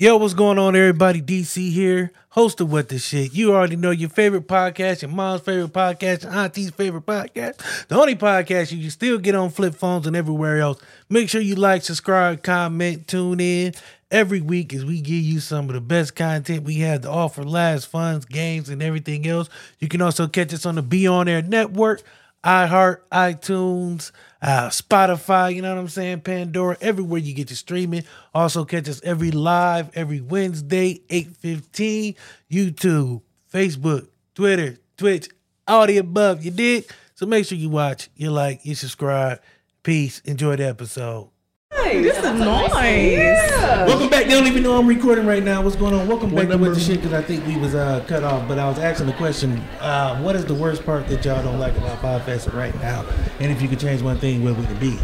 Yo, what's going on, everybody? DC here, host of What the Shit. You already know your favorite podcast, your mom's favorite podcast, your auntie's favorite podcast. The only podcast you can still get on flip phones and everywhere else. Make sure you like, subscribe, comment, tune in every week as we give you some of the best content we have to offer, lives, funds, games, and everything else. You can also catch us on the Be On Air Network, iHeart, iTunes, uh, Spotify, you know what I'm saying? Pandora, everywhere you get your streaming. Also catch us every live, every Wednesday, 8.15, YouTube, Facebook, Twitter, Twitch, all the above. You did? So make sure you watch, you like, you subscribe. Peace. Enjoy the episode. Nice. This is nice. Yeah. Welcome back. They don't even know I'm recording right now. What's going on? Welcome back to What the Shit because I think we was uh, cut off. But I was asking the question, uh, what is the worst part that y'all don't like about Podfest right now? And if you could change one thing, what would it be?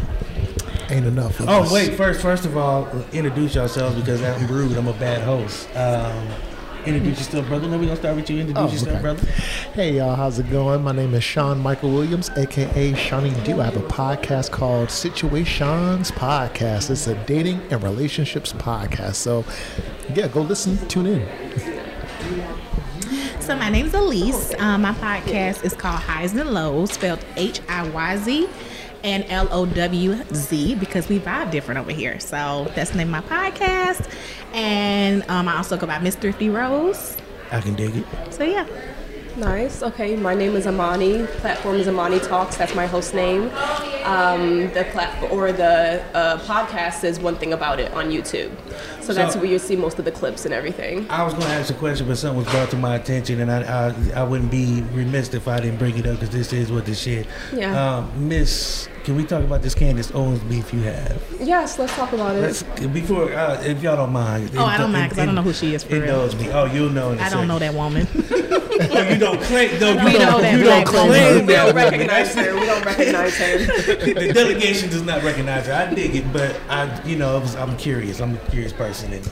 Ain't enough. oh us. wait, first, first of all, introduce yourselves because I'm rude. I'm a bad host. Um, Introduce yourself, brother. Then we're gonna start with you. Introduce oh, yourself, okay. brother. Hey y'all, how's it going? My name is Sean Michael Williams, aka Shawnee Do. I have a podcast called Situations Podcast. It's a dating and relationships podcast. So yeah, go listen, tune in. So my name is Elise. Um, my podcast is called Highs and Lows, spelled H I Y Z and L O W Z because we vibe different over here. So that's the name of my podcast. And um, I also go by Miss Thrifty Rose. I can dig it. So yeah. Nice. Okay, my name is Amani. Platform is Amani Talks. That's my host name. Um, the plat- or the uh, podcast is one thing about it on YouTube. So, so, that's where you see most of the clips and everything. I was going to ask a question, but something was brought to my attention, and I I, I wouldn't be remiss if I didn't bring it up because this is what this shit. Yeah. Um, Miss can we talk about this Candace Owens beef you have? Yes, let's talk about it. Let's, before, uh, if y'all don't mind. Oh, I don't mind because I don't know who she is for it real. knows me. Oh, you'll know. I don't know that woman. oh, you don't claim. No, we you know that you don't claim. We don't recognize her. We don't recognize her. the delegation does not recognize her. I dig it, but I, you know, was, I'm curious. I'm a curious person, and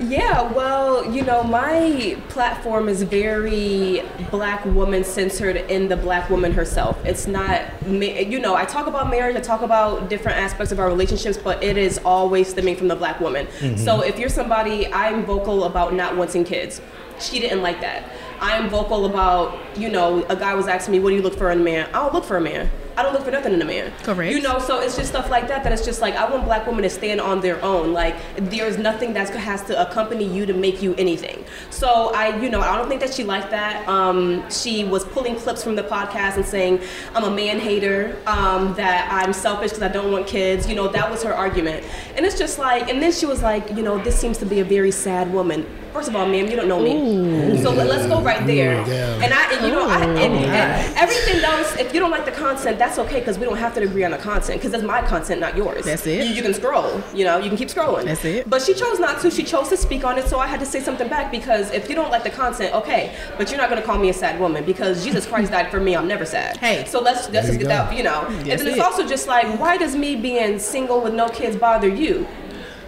yeah, well, you know, my platform is very black woman centered in the black woman herself. It's not, you know, I talk about marriage, I talk about different aspects of our relationships, but it is always stemming from the black woman. Mm-hmm. So if you're somebody, I'm vocal about not wanting kids. She didn't like that. I'm vocal about, you know, a guy was asking me, what do you look for in a man? I don't look for a man. I don't look for nothing in a man. Correct. You know, so it's just stuff like that that it's just like I want black women to stand on their own. Like there's nothing that has to accompany you to make you anything. So I, you know, I don't think that she liked that. Um, she was pulling clips from the podcast and saying I'm a man hater, um, that I'm selfish because I don't want kids. You know, that was her argument. And it's just like, and then she was like, you know, this seems to be a very sad woman. First of all, ma'am, you don't know me. Ooh. So let, us go right there. Ooh, and I, and, you know, I, oh and, and everything else. If you don't like the content, that's okay because we don't have to agree on the content because that's my content, not yours. That's it. You, you, can scroll. You know, you can keep scrolling. That's it. But she chose not to. She chose to speak on it, so I had to say something back because if you don't like the content, okay, but you're not going to call me a sad woman because Jesus Christ died for me. I'm never sad. Hey. So let's let's just get that. You know, mm, and then it's also just like, why does me being single with no kids bother you?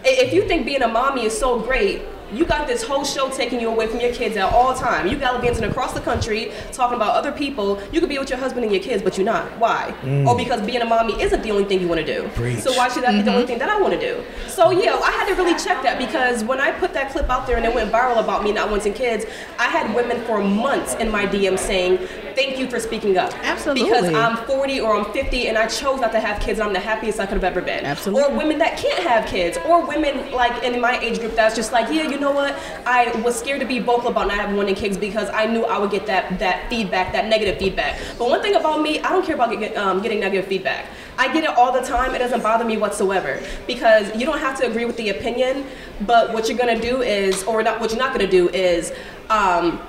If you think being a mommy is so great, you got this whole show taking you away from your kids at all time. You gallivanting across the country talking about other people. You could be with your husband and your kids, but you're not. Why? Mm. Or because being a mommy isn't the only thing you want to do. Preach. So why should that mm-hmm. be the only mm-hmm. thing that I want to do? So yeah, I had to really check that because when I put that clip out there and it went viral about me not wanting kids, I had women for months in my DM saying, "Thank you for speaking up." Absolutely. Because I'm 40 or I'm 50 and I chose not to have kids and I'm the happiest I could have ever been. Absolutely. Or women that can't have kids, or women like in my age group that's just like, yeah, you know what, I was scared to be vocal about not having wanting kids because I knew I would get that that feedback, that negative feedback. But one thing about me, I don't care about get, um, getting negative feedback. I get it all the time. It doesn't bother me whatsoever because you don't have to agree with the opinion. But what you're gonna do is, or not, what you're not gonna do is. Um,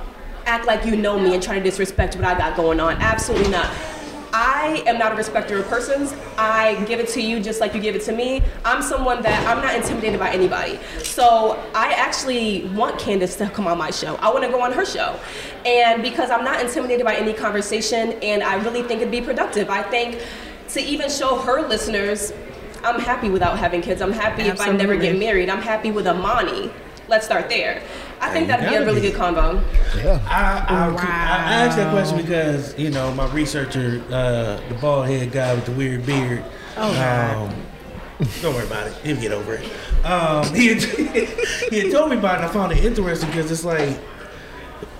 act like you know me and try to disrespect what I got going on. Absolutely not. I am not a respecter of persons. I give it to you just like you give it to me. I'm someone that I'm not intimidated by anybody. So I actually want Candace to come on my show. I want to go on her show. And because I'm not intimidated by any conversation and I really think it'd be productive, I think to even show her listeners, I'm happy without having kids. I'm happy Absolutely. if I never get married. I'm happy with Amani. Let's start there. I think that'd be a really be. good combo. Yeah. I, I, wow. I, asked that question because, you know, my researcher, uh, the bald head guy with the weird beard, oh, um, Don't worry about it. He'll get over it. Um, he, had, he had told me about it. I found it interesting because it's like,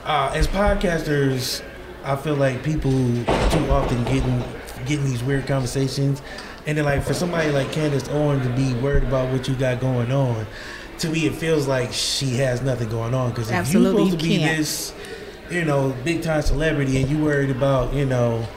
uh, as podcasters, I feel like people too often getting getting these weird conversations, and then like for somebody like Candace Owens to be worried about what you got going on, to me it feels like she has nothing going on because if you're supposed to you be can't. this, you know, big time celebrity, and you worried about you know.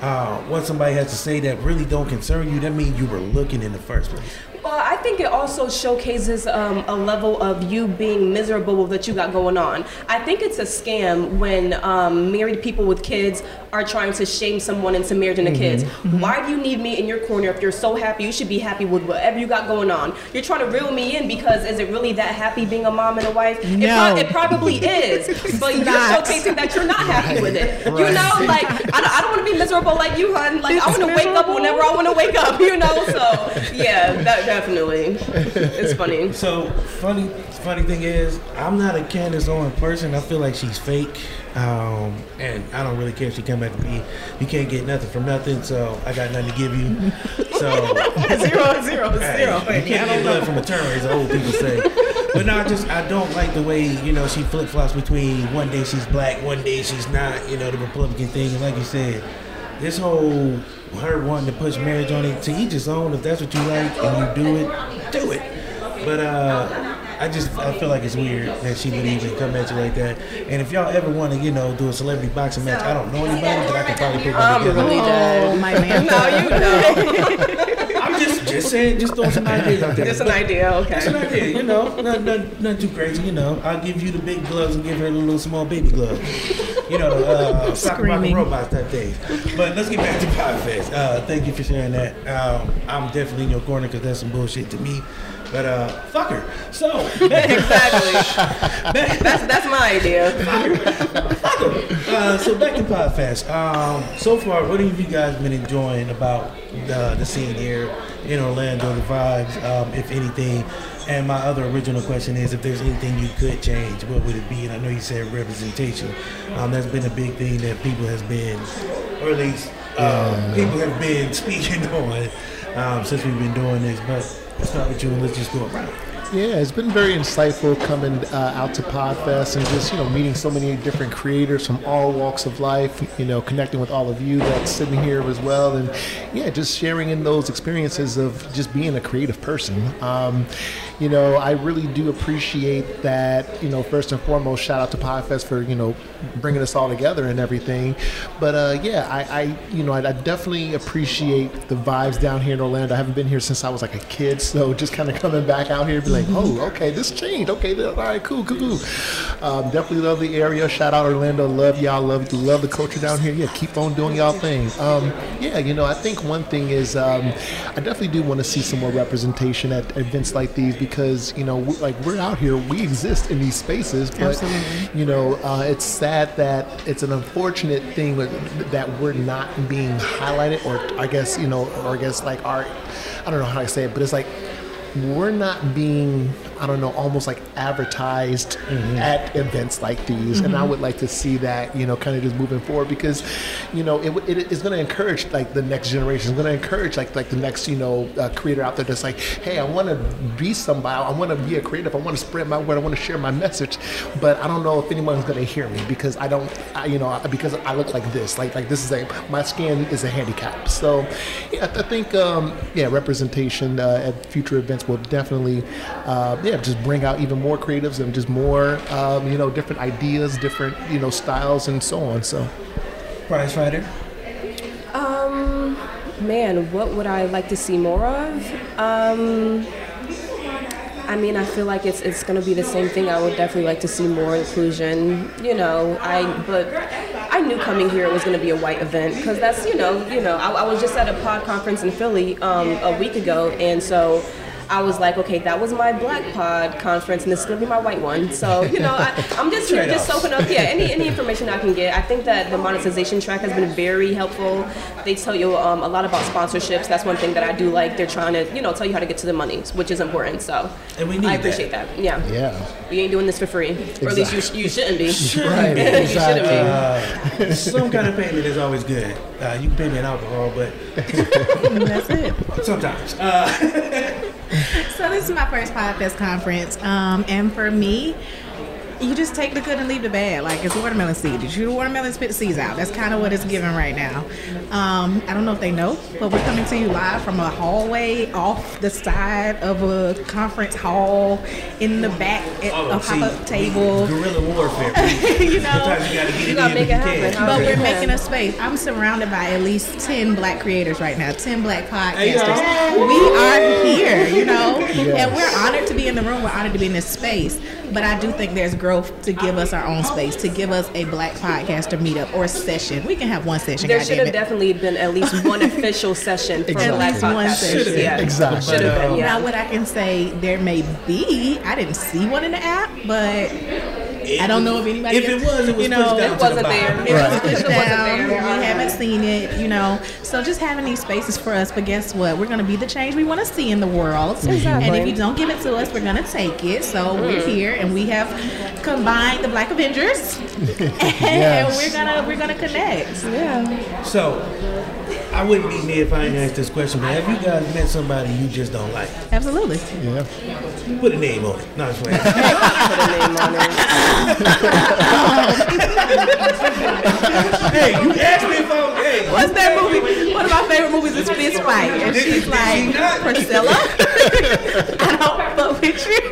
Uh, what somebody has to say that really don't concern you, that means you were looking in the first place. Well, I think it also showcases um, a level of you being miserable with what you got going on. I think it's a scam when um, married people with kids are trying to shame someone into marriage and the kids. Why do you need me in your corner if you're so happy? You should be happy with whatever you got going on. You're trying to reel me in because is it really that happy being a mom and a wife? It, No. it probably is, but you're not. showcasing that you're not happy with it. You know, like I don't, I don't want to be miserable like you, hun. Like I want to wake up whenever I want to wake up. You know, so yeah, that definitely. It's funny. So funny, funny thing is, I'm not a Candace Owens person. I feel like she's fake, um, and I don't really care if she come back to me. You can't get nothing from nothing, so I got nothing to give you. So zero, zero, hey, you can't get blood from a turtle, as the old people say. But no, I just I don't like the way you know she flip flops between one day she's black, one day she's not. You know the Republican thing, and like you said, this whole her wanting to push marriage on it to each his own. If that's what you like and you do it, do it. But uh, I just I feel like it's weird that she would even come at you like that. And if y'all ever want to, you know, do a celebrity boxing match, I don't know anybody, but I could probably put one I'm together. really Oh, dead. my man. No, you know. I'm just just saying, just throwing some ideas out there. Just an idea, That's an okay. idea, you know, not, not, not too crazy, you know. I'll give you the big gloves and give her the little small baby gloves. You know, the uh, soccer rock and Screaming. robots type things. But let's get back to Podfest. Uh, thank you for sharing that. Um, I'm definitely in your corner because that's some bullshit to me. But uh, fuck her. So, Exactly. back, That's that's my idea. Fuck uh, so back to Podfest. Um, so far, what have you guys been enjoying about the, the scene here in Orlando, the vibes, um, if anything? And my other original question is, if there's anything you could change, what would it be? And I know you said representation. Um, that's been a big thing that people has been, or at least uh, people have been speaking on um, since we've been doing this. But let's start with you just go around. Yeah, it's been very insightful coming uh, out to Podfest and just you know meeting so many different creators from all walks of life. You know, connecting with all of you that's sitting here as well, and yeah, just sharing in those experiences of just being a creative person. Um, you know, I really do appreciate that. You know, first and foremost, shout out to Podfest for you know bringing us all together and everything. But uh, yeah, I, I you know I, I definitely appreciate the vibes down here in Orlando. I haven't been here since I was like a kid, so just kind of coming back out here, be like, oh, okay, this changed. Okay, all right, cool, cool, cool. Um, definitely love the area. Shout out Orlando. Love y'all. Love love the culture down here. Yeah, keep on doing y'all thing. Um, yeah, you know, I think one thing is um, I definitely do want to see some more representation at events like these because you know, we, like we're out here, we exist in these spaces, but Absolutely. you know, uh, it's sad that it's an unfortunate thing that we're not being highlighted, or I guess you know, or I guess like our, I don't know how I say it, but it's like we're not being, I don't know, almost like advertised at events like these, and I would like to see that, you know, kind of just moving forward because, you know, it, it is going to encourage like the next generation. It's going to encourage like like the next, you know, uh, creator out there that's like, hey, I want to be somebody. I want to be a creative. I want to spread my word. I want to share my message, but I don't know if anyone's going to hear me because I don't, I, you know, because I look like this. Like like this is a my skin is a handicap. So, yeah, I think um, yeah, representation uh, at future events will definitely, uh, yeah, just bring out even more creatives and just more, um, you know, different ideas, different you know styles and so on. So. Prize fighter. Um, man, what would I like to see more of? Um, I mean, I feel like it's it's gonna be the same thing. I would definitely like to see more inclusion. You know, I but I knew coming here it was gonna be a white event because that's you know you know I, I was just at a pod conference in Philly um, a week ago, and so. I was like, okay, that was my black pod conference, and this is gonna be my white one. So you know, I, I'm just just soaking up. Yeah, any any information I can get. I think that the monetization track has been very helpful. They tell you um, a lot about sponsorships. That's one thing that I do like. They're trying to you know tell you how to get to the money, which is important. So And we need I appreciate that. Yeah. Yeah. We ain't doing this for free, or at least you, you shouldn't be. Right. you shouldn't be. Exactly. Some kind of payment is always good. Uh, you can pay me in alcohol, but That's it. sometimes. Uh, So this is my first podcast conference, um, and for me, you just take the good and leave the bad. Like it's watermelon seed. You shoot a watermelon, spit the seeds out. That's kind of what it's giving right now. Um, I don't know if they know, but we're coming to you live from a hallway off the side of a conference hall in the back at oh, a see, pop-up table. Guerrilla warfare. you know. Sometimes you gotta get You it gotta make if it happen. But we're making a space. I'm surrounded by at least 10 black creators right now, 10 black podcasters. y'all. we are here, you know, Yes. and we're honored to be in the room. We're honored to be in this space. But I do think there's growth to give us our own space, to give us a black podcaster meetup or session. We can have one session, There should goddammit. have definitely been at least one official session for Exactly. Black At least one podcasters. session. Yeah. Exactly. Should have been. Yeah. Now, what I can say, there may be, I didn't see one in the app, but I don't know if anybody. If it was, it was you know, pushed down It to the wasn't there. bottom. It was Right. pushed It wasn't down. there. We haven't seen it, you know. So just having these spaces for us. But guess what? We're gonna be the change we want to see in the world. Exactly. And if you don't give it to us, we're gonna take it. So we're mm. here, and we have combined the Black Avengers, and Yes. we're gonna we're gonna connect. Yeah. So, I wouldn't be me if I didn't ask this question, but have you guys met somebody you just don't like? Absolutely. Yeah. Put a name on it. No, I'm playing. Put a name on it. hey, you asked me if I was hey. What's that movie? One of my favorite movies is Fist Fight, and she's like, Priscilla, I don't fuck with you.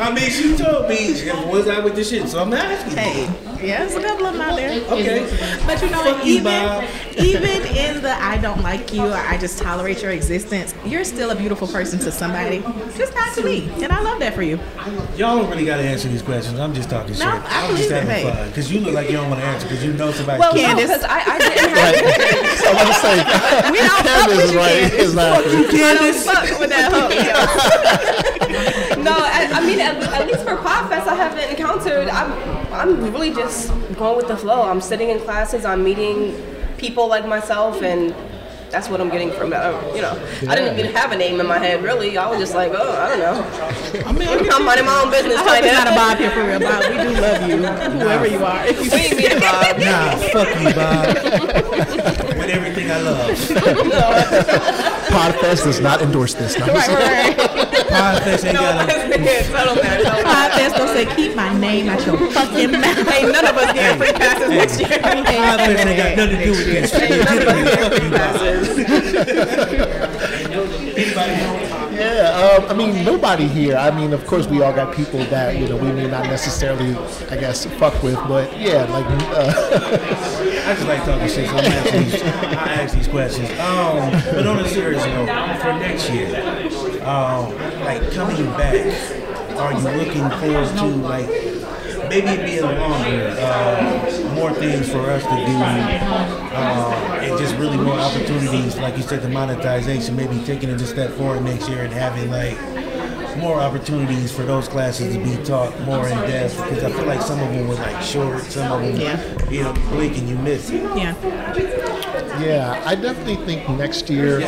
I mean, she told me was I with the shit, so I'm asking. Hey, yeah, there's a couple of them out there. Okay. But you know, Fuck you, even Bob. even in the I don't like you or I just tolerate your existence, you're still a beautiful person to somebody. Just not to me, and I love that for you. Y'all don't really gotta answer these questions. I'm just talking shit. I I'm just believe it, having hey. fun because you look like you don't want to answer because you know somebody. Well, no, Candace. because I, I didn't have I was gonna say, We don't fuck with you, right. Candace. Exactly. I don't fuck with that hoe. No, I, I mean, at, at least for Podfest, I haven't encountered. I'm, I'm really just going with the flow. I'm sitting in classes. I'm meeting people like myself, and that's what I'm getting from that. Uh, You know, I didn't even have a name in my head. Really, I was just like, oh, I don't know. I mean, I I'm minding my own business. I hope it's not a kinda. Bob here for real, Bob. We do love you, whoever you are. If you We me, Bob. Nah, fuck you, Bob. With everything I love. Podfest does not endorse this. No. right, right, right. Podfest ain't No, got a. that's total matter. total matter. Podcast gonna say, keep my name out your fucking mouth. Ain't none of us getting free passes next year. Podfest ain't got nothing to do with this. Ain't none of us getting free passes. Yeah, um, I mean, nobody here. I mean, of course, we all got people that you know we may not necessarily, I guess, fuck with, but yeah, like, uh, I just like talking shit, so I ask these questions. Um, but on a serious note, for next year, um, like coming back, are you looking forward to like maybe it being longer, uh, more things for us to do, uh, and just really more opportunities, like you said, the monetization, maybe taking it a step forward next year and having like more opportunities for those classes to be taught more in depth because I feel like some of them were like short, some of them, Yeah. you know, blink and you miss it. Yeah. yeah, I definitely think next year.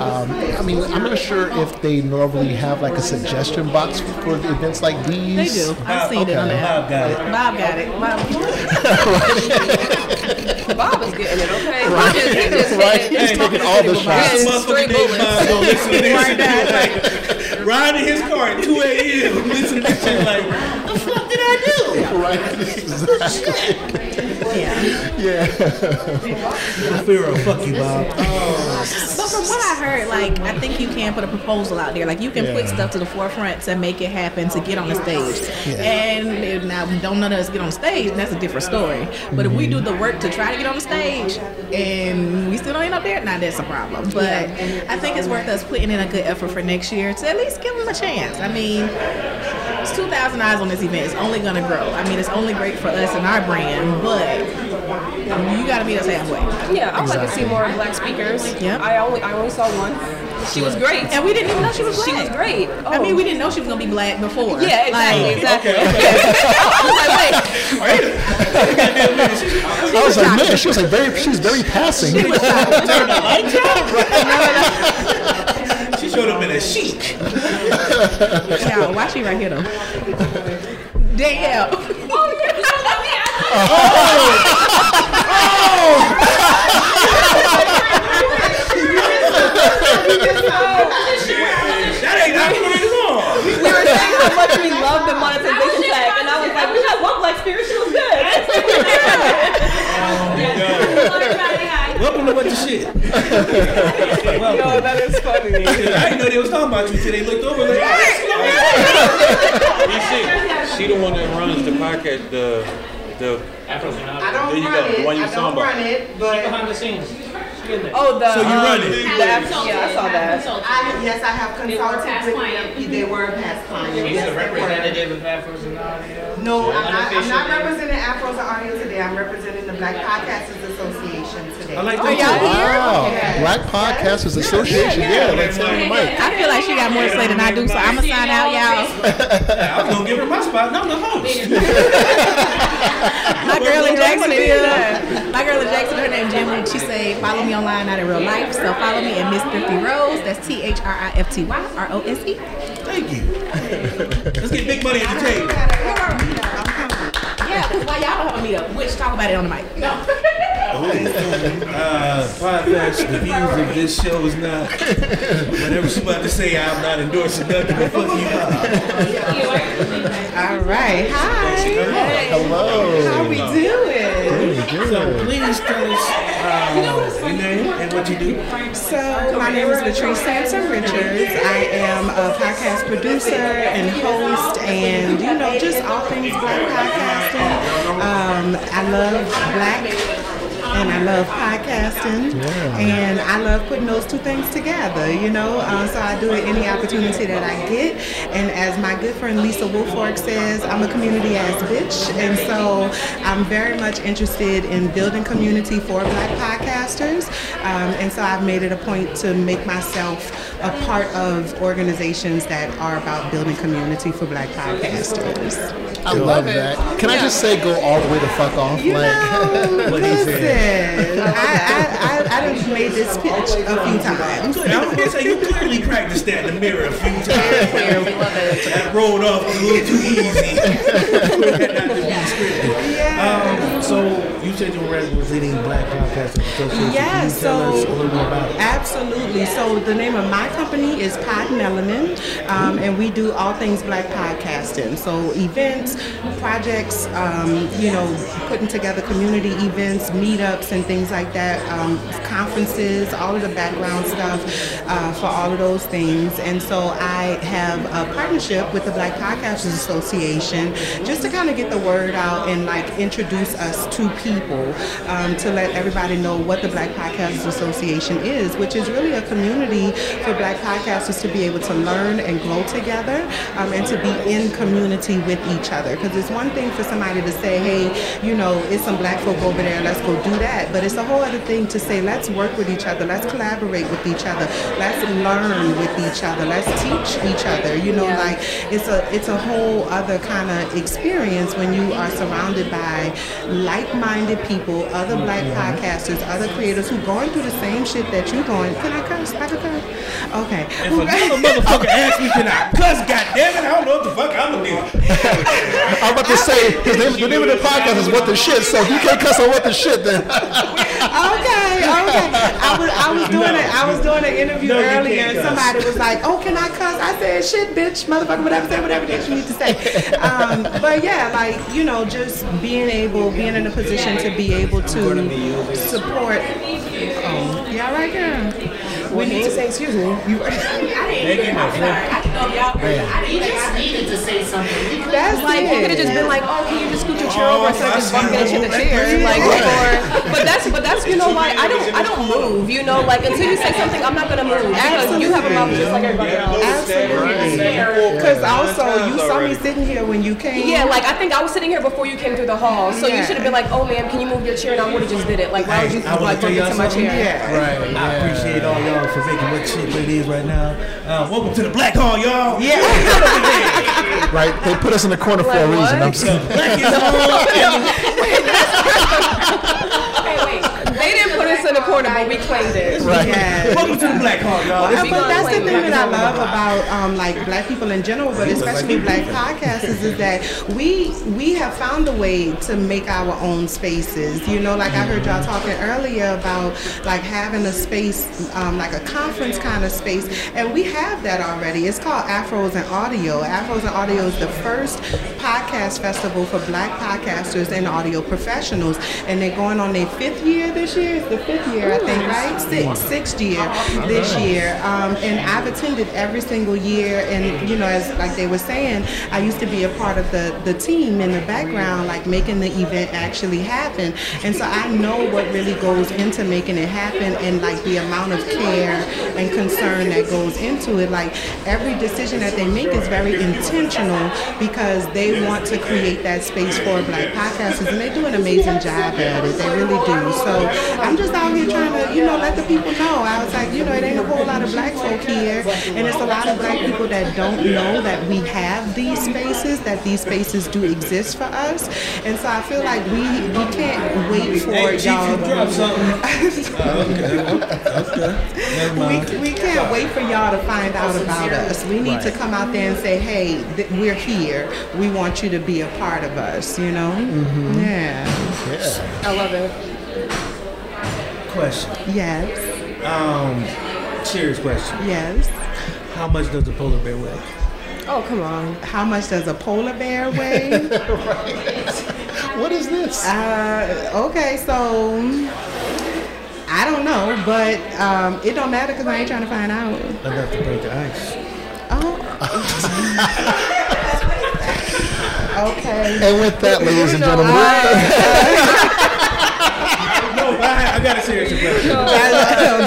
Um, I mean, I'm not sure if they normally have like a suggestion box for events like these. They these. do. I've seen it on the app. Bob got it. Bob got it. Bob. Bob is getting it, okay? Bob is, he just Right? He's taking all the Yeah, shots. it's straight Motherfucker Dave bullets. Bob gonna listen to this Right shit like riding his car at 2 a.m. Listen to this shit like, the fuck did I do? Right? Exactly. Yeah. Yeah. Pharaoh, fuck you, Bob. Oh. But from what I heard, like I think you can put a proposal out there. Like you can put stuff to the forefront to make it happen to get on the stage. Yeah. And if now don't none of us get on stage, that's a different story. But if we mm-hmm. do the work to try to get on the stage and we still don't end up there, now that's a problem. But I think it's worth us putting in a good effort for next year to at least give them a chance. I mean, it's 2,000 eyes on this event. It's only going to grow. I mean, it's only great for us and our brand, but You gotta meet us halfway. Yeah, I would like to see more black speakers. Yep. I only I only saw one. She was great. And we didn't even know she was black. She was great. I mean, Oh. we didn't know she was gonna be black before. Yeah, exactly, Like, exactly. I was like, wait. I was like, man, she was like very, she was very passing. She showed up in a chic. Yeah, why she right here though? Danielle. Oh. That were saying how much we love the monetization tag, and I was like, we had one black spirit. She was good. Welcome to what the shit. no, that is funny. I didn't know they was talking about you till they looked over like, You see, she the one that runs the podcast, the the. I don't There you run go, it. the one you I was don't talking about. run it, but behind the scenes. She in there. Oh, the So you um, run it? the yeah, I saw that. I, yes, I have consulted with them. They were past clients. He's Yes, the they were. representative of Afros and Audio. No, I'm not, I'm not representing Afros and Audio today. I'm representing the Black Podcasters Association today. I like Are that y'all here? Wow, Black Podcasters Association. Yeah, let's tell the mic. I feel like she got more to say than I do, so I'm gonna sign out, y'all. I was gonna give her my spot. No, I'm the host. My girl in Jacksonville, my girl in Jacksonville, her name Jim. She say, "Follow me online, not in real life." So follow me at Miss Thrifty Rose. That's T H R I F T Y R O S E. Thank you. Let's get big money at the table. Yeah, because why y'all don't have a meetup? Which talk about it on the mic. No. Uh, podcast, the views of this show is not. Whatever she's about to say, I'm not endorsing nothing but fuck you. Up. All right. Hi. Hello. How we doing? So please tell us uh, your name and what you do. So my name is Latrice Sampson Richards. I am a podcast producer and host, and you know just all things black podcasting. Um, I love black. And I love podcasting, and I love putting those two things together, you know. Uh, so I do it any opportunity that I get. And as my good friend Lisa Wolfork says, I'm a community ass bitch, and so I'm very much interested in building community for Black podcasters. Um, and so I've made it a point to make myself a part of organizations that are about building community for Black podcasters. I love that. Can I just say, go all the way the fuck off? You Like, know, What he listen, I, I, I, I done made this pitch a few times. I was gonna say you clearly practiced that in the mirror a few times. That rolled off a little too easy. Not to be scripted. Yeah. Um, so you said you were representing Black Podcasting Association. Yeah, Can you tell so- us a little more about it? Absolutely. So the name of my company is Pod Melanin, um, and we do all things Black podcasting. So events, projects, um, you know, putting together community events, meetups, and things like that, um, conferences, all of the background stuff uh, for all of those things. And so I have a partnership with the Black Podcasters Association just to kind of get the word out and like introduce us to people um, to let everybody know what the Black Podcasters Association is, which is really a community for Black podcasters to be able to learn and grow together um, and to be in community with each other. Because it's one thing for somebody to say, hey, you know, it's some black folk over there, let's go do that. But it's a whole other thing to say, let's work with each other, let's collaborate with each other, let's learn with each other, let's teach each other. You know, like it's a it's a whole other kind of experience when you are surrounded by like-minded people, other black podcasters, other creators who going through the same shit that you're going. Can I curse? I can curse. Okay. If another motherfucker asks me, can I cuss? Goddammit, I don't know what the fuck I'm gonna do. I'm about to say, his name, the name of the podcast is What the Shit, so if you can't cuss on What the Shit, then. okay, okay. I was I was doing it. I was doing an interview No, earlier, can't and cuss. somebody was like, "Oh, can I cuss?" I said, "Shit, bitch, motherfucker, whatever, say whatever that you need to say." Um, but yeah, like you know, just being able, being in a position to be able to support. Um, yeah, right there. Well, need didn't say excuse me. You, I didn't. y'all. just needed to say something. that's Like you could have just been like, oh, can you just scoot your chair over instead of just bumping into the chair, like or. But that's but that's you know why I don't I don't move. You know, like until you say something, I'm not gonna move because you have a mouth just like everybody else. Absolutely. Because also, you saw me sitting here when you came. Yeah, like I think I was sitting here before you came through the hall, so you should have been like, "Oh, ma'am, can you move your chair?" And I would have just did it. Like, why would you I wanna like tell bump into my chair? Yeah. Right. I appreciate all y'all for making what shit what it is right now. Uh, welcome to the Black Hall, y'all. Yeah. Right? They put us in the corner for a Like reason. I'm saying. Black is on. Hey, wait, they didn't put us in the corner, but we claimed it. Yes. Welcome to the Black Hall, y'all. This Uh, but that's the thing that I love about um, like black people in general, but especially black podcasters, is that we we have found a way to make our own spaces. You know, like I heard y'all talking earlier about like having a space, um, like a conference kind of space, and we have that already. It's called Afros and Audio. Afros and Audio is the first podcast festival for black podcasters and audio professionals, and they're going on their fifth year this year. It's the fifth year, I think, right? Six, sixth year this year. Um, and I've attended every single year. And, you know, as like they were saying, I used to be a part of the, the team in the background, like making the event actually happen. And so I know what really goes into making it happen and like the amount of care and concern that goes into it. Like every decision that they make is very intentional because they want to create that space for black podcasters and they do an amazing job at it. They really do. So I'm just out here trying to, you know, let the people know. I was like, you know, it ain't a whole lot of black folk here and it's a lot of black people that don't know that we have these spaces, that these spaces do exist for us. And so I feel like we we can't wait for Hey, y'all. you dropped something. Uh, okay. Okay. Never mind. We, we can't wait for y'all to find out about us. We need to come out there and say, hey, th- we're here. We want you to be a part of us, you know? Yeah. Yeah. I love it. Question. Yes. Um, serious question. Yes. How much does a polar bear weigh? Oh, come on. How much does a polar bear weigh? What is this? uh, okay, so I don't know, but um, it don't matter because I ain't trying to find out. Enough to break the ice. Oh. okay. And with that, ladies and gentlemen, No, but I, I got a serious question.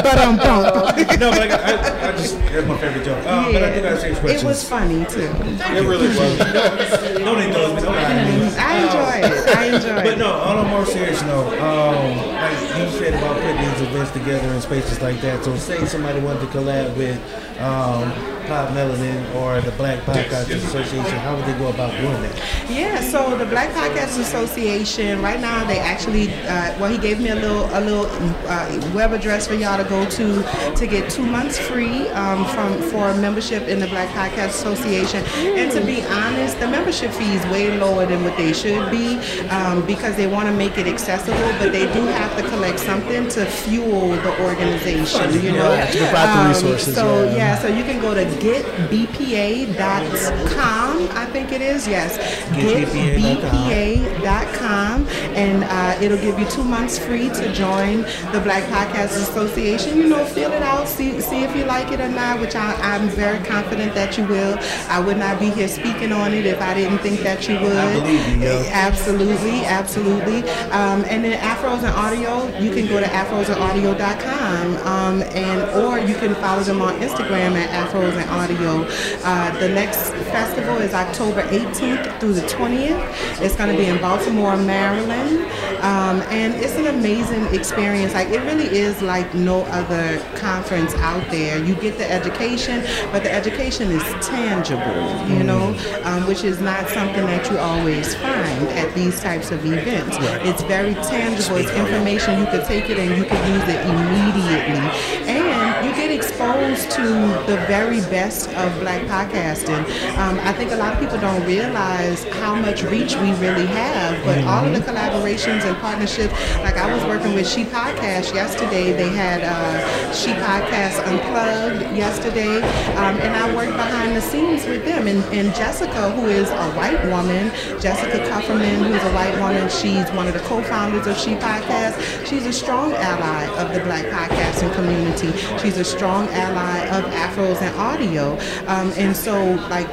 but um, bump. no, but I, got, I, I just that's my favorite joke. Um, but I do got a serious question. It was funny too. It really was. Don't indulge me. Don't lie to me. I enjoyed it. I enjoyed it. But no, on a more serious note, um, like you said about putting these events together in spaces like that. So, say somebody wanted to collab with um, Pod Melanin or the Black Podcasters Association, how would they go about doing that? Yeah, so the Black Podcast Association right now they actually uh, well he gave me a little a little uh, web address for y'all to go to to get two months free um, from for membership in the Black Podcast Association. And to be honest, the membership fee is way lower than what they should be um, because they want to make it accessible, but they do have to collect something to fuel the organization. You know, Yeah, to provide the Um, resources, So yeah. yeah, so you can go to getbpa.com, I think it is. Yes, getbpa.com, and uh, it'll give you two months free to join the Black Podcast Association. You know, feel it out, see see if you like it or not. Which I, I'm very confident that you will. I would not be here speaking on it if I didn't think that you would. I believe you, yo. Absolutely, absolutely. Um, and then Afros and Audio, you can go to afrosandaudio.com um, and or you can follow them on Instagram at Afros and Audio. Uh, the next festival is October 18th through the 20th. It's going to be in Baltimore, Maryland, um, and it's an amazing experience. Like it really is like no other conference out there. You get the education, but the education is tangible, you know, um, which is not something that you always find at these types of events. It's very tangible. It's information you could take it and you could use it immediately, and you get exposed to the very best of Black podcasting. Um, I think a lot of people don't realize how much reach we really have, but all of the collaborations and partnerships. Like I was working with She Podcast yesterday. They had uh, She Podcast Unplugged yesterday, um, and I worked behind the scenes with them. And, and Jessica, who is a white woman, Jessica Kupferman, who's a white woman, she's one of the co-founders of She Podcast. She's a strong ally of the Black podcasting community. She's is a strong ally of Afros and audio. Um, and so, like,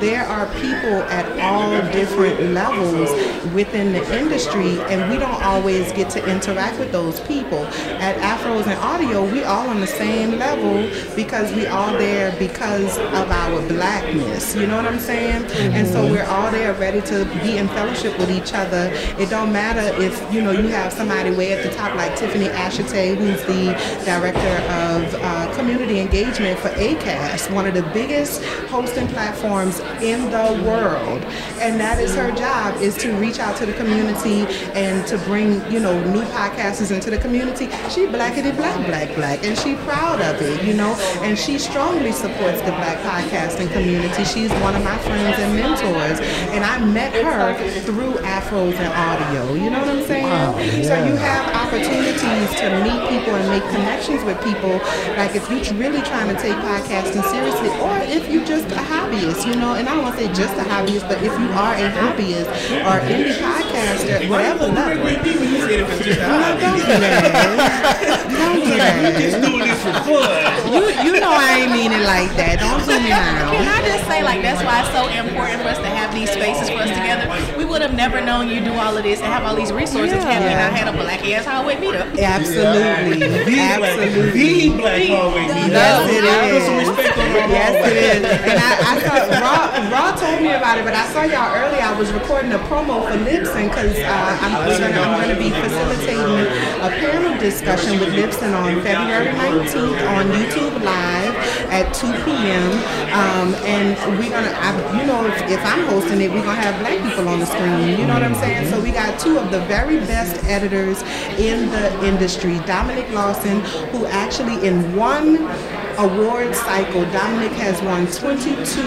there are people at all different levels within the industry, and we don't always get to interact with those people. At Afros and Audio, we all on the same level because we all there because of our blackness. You know what I'm saying? And so we're all there ready to be in fellowship with each other. It don't matter if you know you have somebody way at the top like Tiffany Ashitey, who's the director of uh, community engagement for ACAST, one of the biggest hosting platforms in the world. And that is her job is to reach out to the community and to bring you know new podcasters into the community. She blackity black black black, and she proud of it, you know. And she strongly supports the black podcasting community. She's one of my friends and mentors, and I met her through Afros and Audio. You know what I'm saying? Wow, So you have opportunities to meet people and make connections with people. Like if you're really trying to take podcasting seriously, or if you're just a hobbyist, you know. And I don't want to say just a hobbyist, but if you are a hobbyist or indie podcaster, whatever level. When you said it was just a hobby. don't do that. Don't do that. Just doing this for fun. You you know I ain't mean it like that. Don't zoom me Can out. I just say, like, that's why it's so important for us to have these spaces for us together. We would have never known you do all of this and have all these resources had we Yeah. not had a black ass hallway meetup. Absolutely. Absolutely. The black hallway meetup. Yes, it Put some respect on our Yes, hallway. it is. And I, I saw Raw, Raw told me about it, but I saw y'all earlier. I was recording a promo for Libsyn because uh, I'm going to I'm gonna be facilitating a panel discussion with Libsyn on February 19th on YouTube Live at 2 p.m. Um, and we're gonna, I, you know, if, if I'm hosting it, we're gonna have black people on the screen. You know what I'm saying? So we got two of the very best editors in the industry. Dominic Lawson, who actually in one award cycle, Dominic has won 22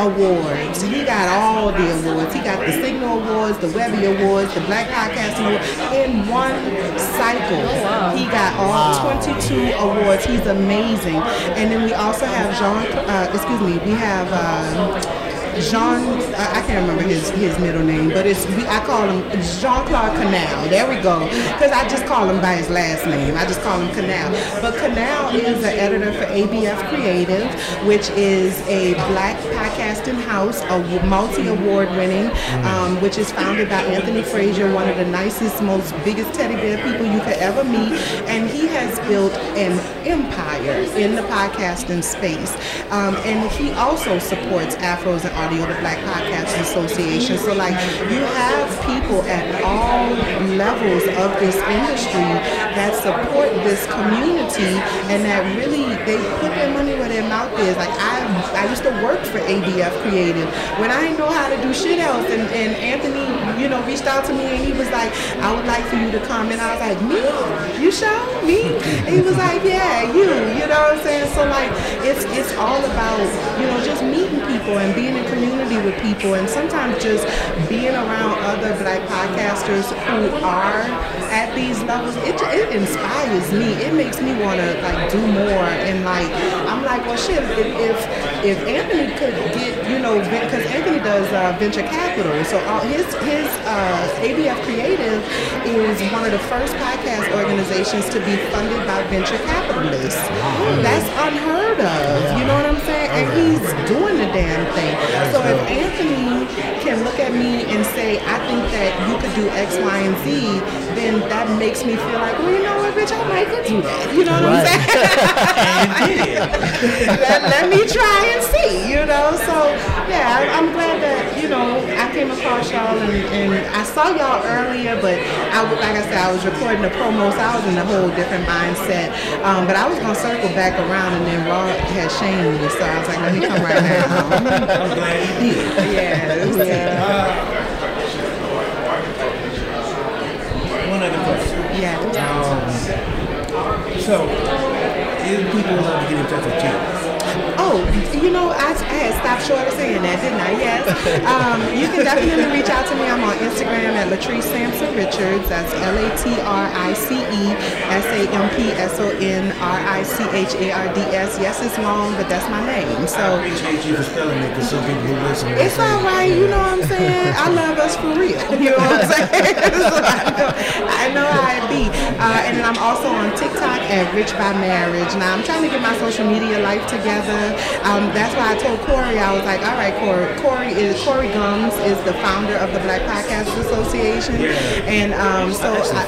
awards. He got all the awards. He got the Signal Awards, the Webby Awards, the Black Podcasting Award in one cycle. He got all 22 awards. He's amazing. And then we also have Jean, uh, excuse me, we have. Uh, Jean, I I can't remember his, his middle name, but it's we, I call him Jean Claude Canal. There we go, because I just call him by his last name. I just call him Canal. But Canal is the editor for ABF Creative, which is a black podcasting house, a multi award winning, um, which is founded by Anthony Frazier, one of the nicest, most biggest teddy bear people you could ever meet, and he has built an empire in the podcasting space. Um, and he also supports Afros and Audio, the Black Podcasters Association. So, like, you have people at all levels of this industry that support this community and that really they put their money where their mouth is. Like, I I used to work for ABF Creative when I didn't know how to do shit else, and, and Anthony, you know, reached out to me and he was like, I would like for you to come. And I was like, me? You show Me? And he was like, yeah, you. You know what I'm saying? So like, it's it's all about you know just meeting people and being in community with people, and sometimes just being around other black podcasters who are at these levels. It it inspires me. It makes me want to like do more. And like, I'm like, well, shit. If if, if Anthony could get you know because Anthony does uh, venture capital, so all his his uh, ABF Creative is one of the first podcast organizations to be funded by venture capitalists. That's unheard of. You know what I'm saying? And he's doing the damn thing. So if Anthony can look at me and say, I think that you could do X, Y, and Z, then that makes me feel like, well, you know what, bitch, I might could do that. You know what I'm saying? let, let me try and see, you know? So, yeah, I'm glad that, you know, I came across y'all and, and I saw y'all earlier, but I, was- like I said, I was recording the promo, so I was in a whole different mindset. Um, but I was going to circle back around and then Raw had shamed me, so I was like, let me come right now. I'm glad you did. yes, yeah. One other question. Yeah. Um, so, if people want to get in touch with you, Oh, you know, I, I had stopped short of saying that, didn't I? Yes. Um, you can definitely reach out to me. I'm on Instagram at Latrice Sampson Richards. That's L A T R I C E S A M P S O N R I C H A R D S. Yes, it's long, but that's my name. So I appreciate you for spelling it because some people who listen. it's all right, you know what I'm saying? I love us for real. You know what I'm saying? so I, know, I know how it be. Uh, and then I'm also on TikTok at Rich by Marriage. Now I'm trying to get my social media life together. Um, that's why I told Corey, I was like, all right, Corey. Corey is Corey Gums is the founder of the Black Podcast Association, and um, so I,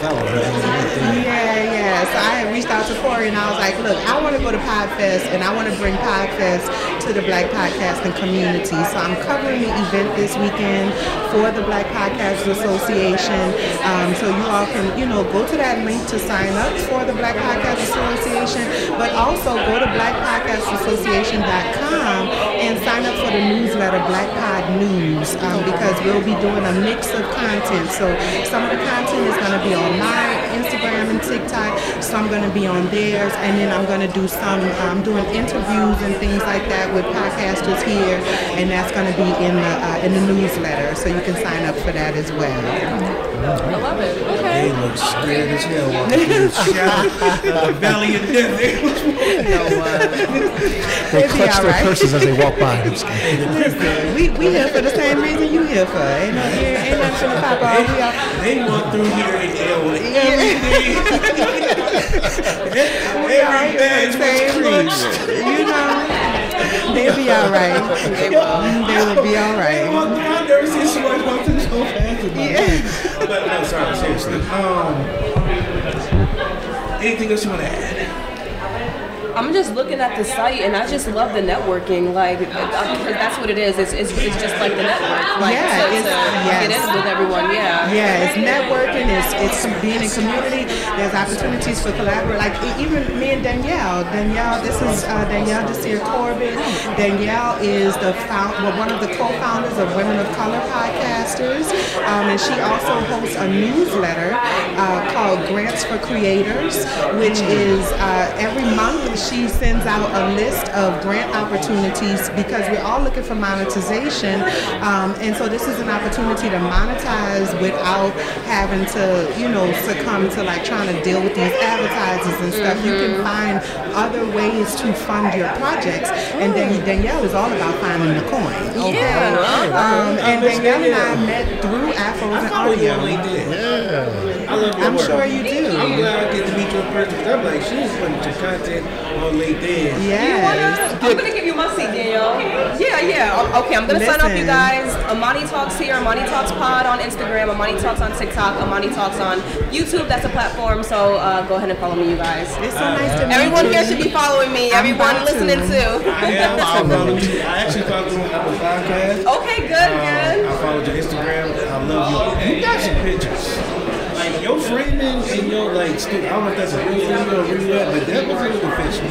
yeah, yeah. So I had reached out to Corey and I was like, look, I want to go to Podfest and I want to bring Podfest to the Black Podcasting community. So I'm covering the event this weekend for the Black Podcast Association. Um, so you all can, you know, go to that link to sign up for the Black Podcast Association, but also go to blackpodcastassociation.com and sign up for the newsletter Black Pod News um, because we'll be doing a mix of content. So some of the content is going to be on my Instagram and TikTok, so I'm going to be on theirs, and then I'm going to do some um, I'm doing interviews and things like that with podcasters here, and that's going to be in the uh, in the newsletter. So you can sign up for that as well. I love it. Okay. They look scared as hell walking through the shop. the valley of death. They It'll be clutch their right. purses as they walk by. I'm just kidding. Listen, we, we here for the same reason you here for. Ain't, no, ain't, ain't nothing finna pop off. We all, They walk through here in L with we all every badge was same clutched. You know, they'll be all right. They will. They will be all They right. walk through. I've never seen somebody walk through so fast. in my life. But no, sorry, seriously. Um, anything else you want to add? I'm just looking at the site and I just love the networking, like uh, because that's what it is. It's, it's, it's just like the network, like Yeah, to, it's- to yes. get in with everyone. Yeah. Yeah, it's networking, it's, it's being in community. There's opportunities for collaborate. Like even me and Danielle. Danielle, this is uh, Danielle Desir Corbin. Danielle is the found, well, one of the co-founders of Women of Color Podcasters, um, and she also hosts a newsletter uh, called Grants for Creators, which is uh, every month she sends out a list of grant opportunities because we're all looking for monetization, um, and so this is an opportunity to monetize without having to, you know, succumb to like trying to deal with these advertisers and stuff. You can find other ways to fund your projects, and then Danielle is all about finding the coin. Okay? Yeah. Um, and Danielle and I met through Afros and follow you on Audio. LinkedIn. I love your I'm work. sure you do. I'm glad I get to meet you in person. 'cause I'm like, she's putting some content on LinkedIn. Yeah. I'm gonna give you my seat, Danielle. Yeah, yeah. Okay, I'm gonna sign off, you guys. Amani Talks here, Amani Talks Pod on Instagram, Amani Talks on TikTok, Amani Talks on YouTube. That's a platform, so uh, go ahead and follow me, you guys. It's so nice to meet Everyone you. here should be following me. I'm Everyone about to. listening too. I am. I follow you. I actually follow you on Apple Podcast. Okay, good, good. I followed your Instagram. I love you. You got some pictures. Like your framing and your like, stu- I don't know if that's a real studio or real what, but that was really official.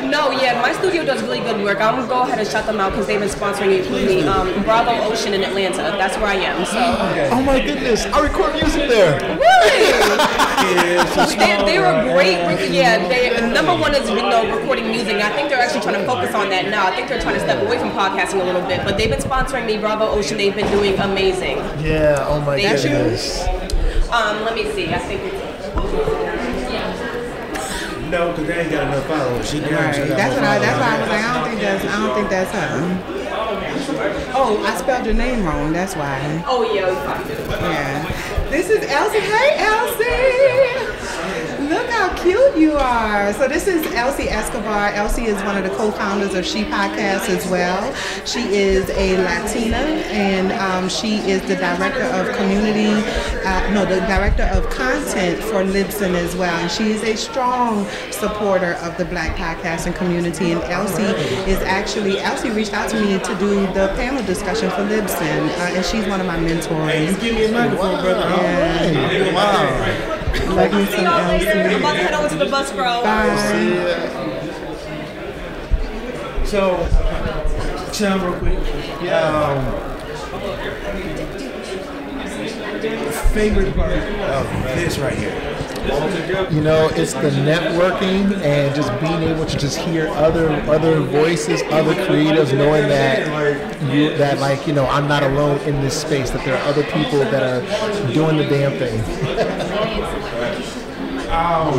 No, yeah, my studio does really good work. I'm gonna go ahead and shout them out because they've been sponsoring me. Um, Bravo Ocean in Atlanta. That's where I am. So Oh my goodness, I record music there. they, they were great. rec- Yeah, they number one is you know recording music. I think they're actually trying to focus on that now. I think they're trying to step away from podcasting a little bit. But they've been sponsoring me. Bravo Ocean. They've been doing amazing. Yeah, oh my Thank you. goodness. Um, let me see. I think it's. No, because they ain't got enough followers. She down. Right. That's what I. That's why I was like, I don't think that's. I don't think that's her. Oh, I spelled your name wrong. That's why. Oh yeah, we found it. Yeah. This is Elsie. Hey, Elsie. Look how cute you are. So this is Elsie Escobar. Elsie is one of the co-founders of She Podcast as well. She is a Latina and um, she is the director of community, uh, no, the director of content for Libsyn as well. And she is a strong supporter of the Black podcasting community. And Elsie is actually, Elsie reached out to me to do the panel discussion for Libsyn, uh, and she's one of my Hey, mentors. you give me a microphone, brother. Yeah. Wow. Love you See some y'all later. I'm about to head over to the bus, bro. Bye. So, tell me real quick. Um, favorite part of this right here. You know, it's the networking and just being able to just hear other other voices, other creatives, knowing that you, that like you know I'm not alone in this space. That there are other people that are doing the damn thing. Um,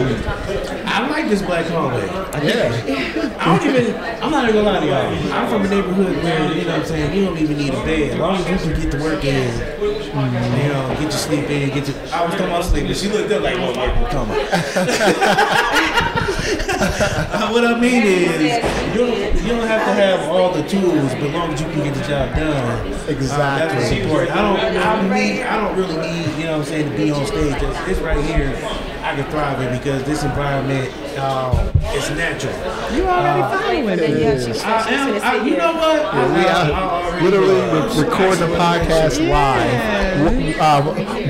I like this black hallway. I Yeah. I don't even. I'm not even gonna lie to y'all. I'm from a neighborhood where you know what I'm saying you don't even need a bed as long as you can get to work in. You know, get your sleep in. Get your. I was talking about sleep, and she looked up like, "What work come on?" what I mean is, you don't, you don't have to have all the tools, but as long as you can get the job done. Exactly. Uh, that's support. I don't. I don't need. I don't really need. You know what I'm saying to be on stage. It's, it's right here. I can thrive in because this environment, um, it's natural. You already following it. Yeah, she, she, I am. I, you know what? Yeah, we I- I are already literally know. re- recording the podcast live. W- Uh,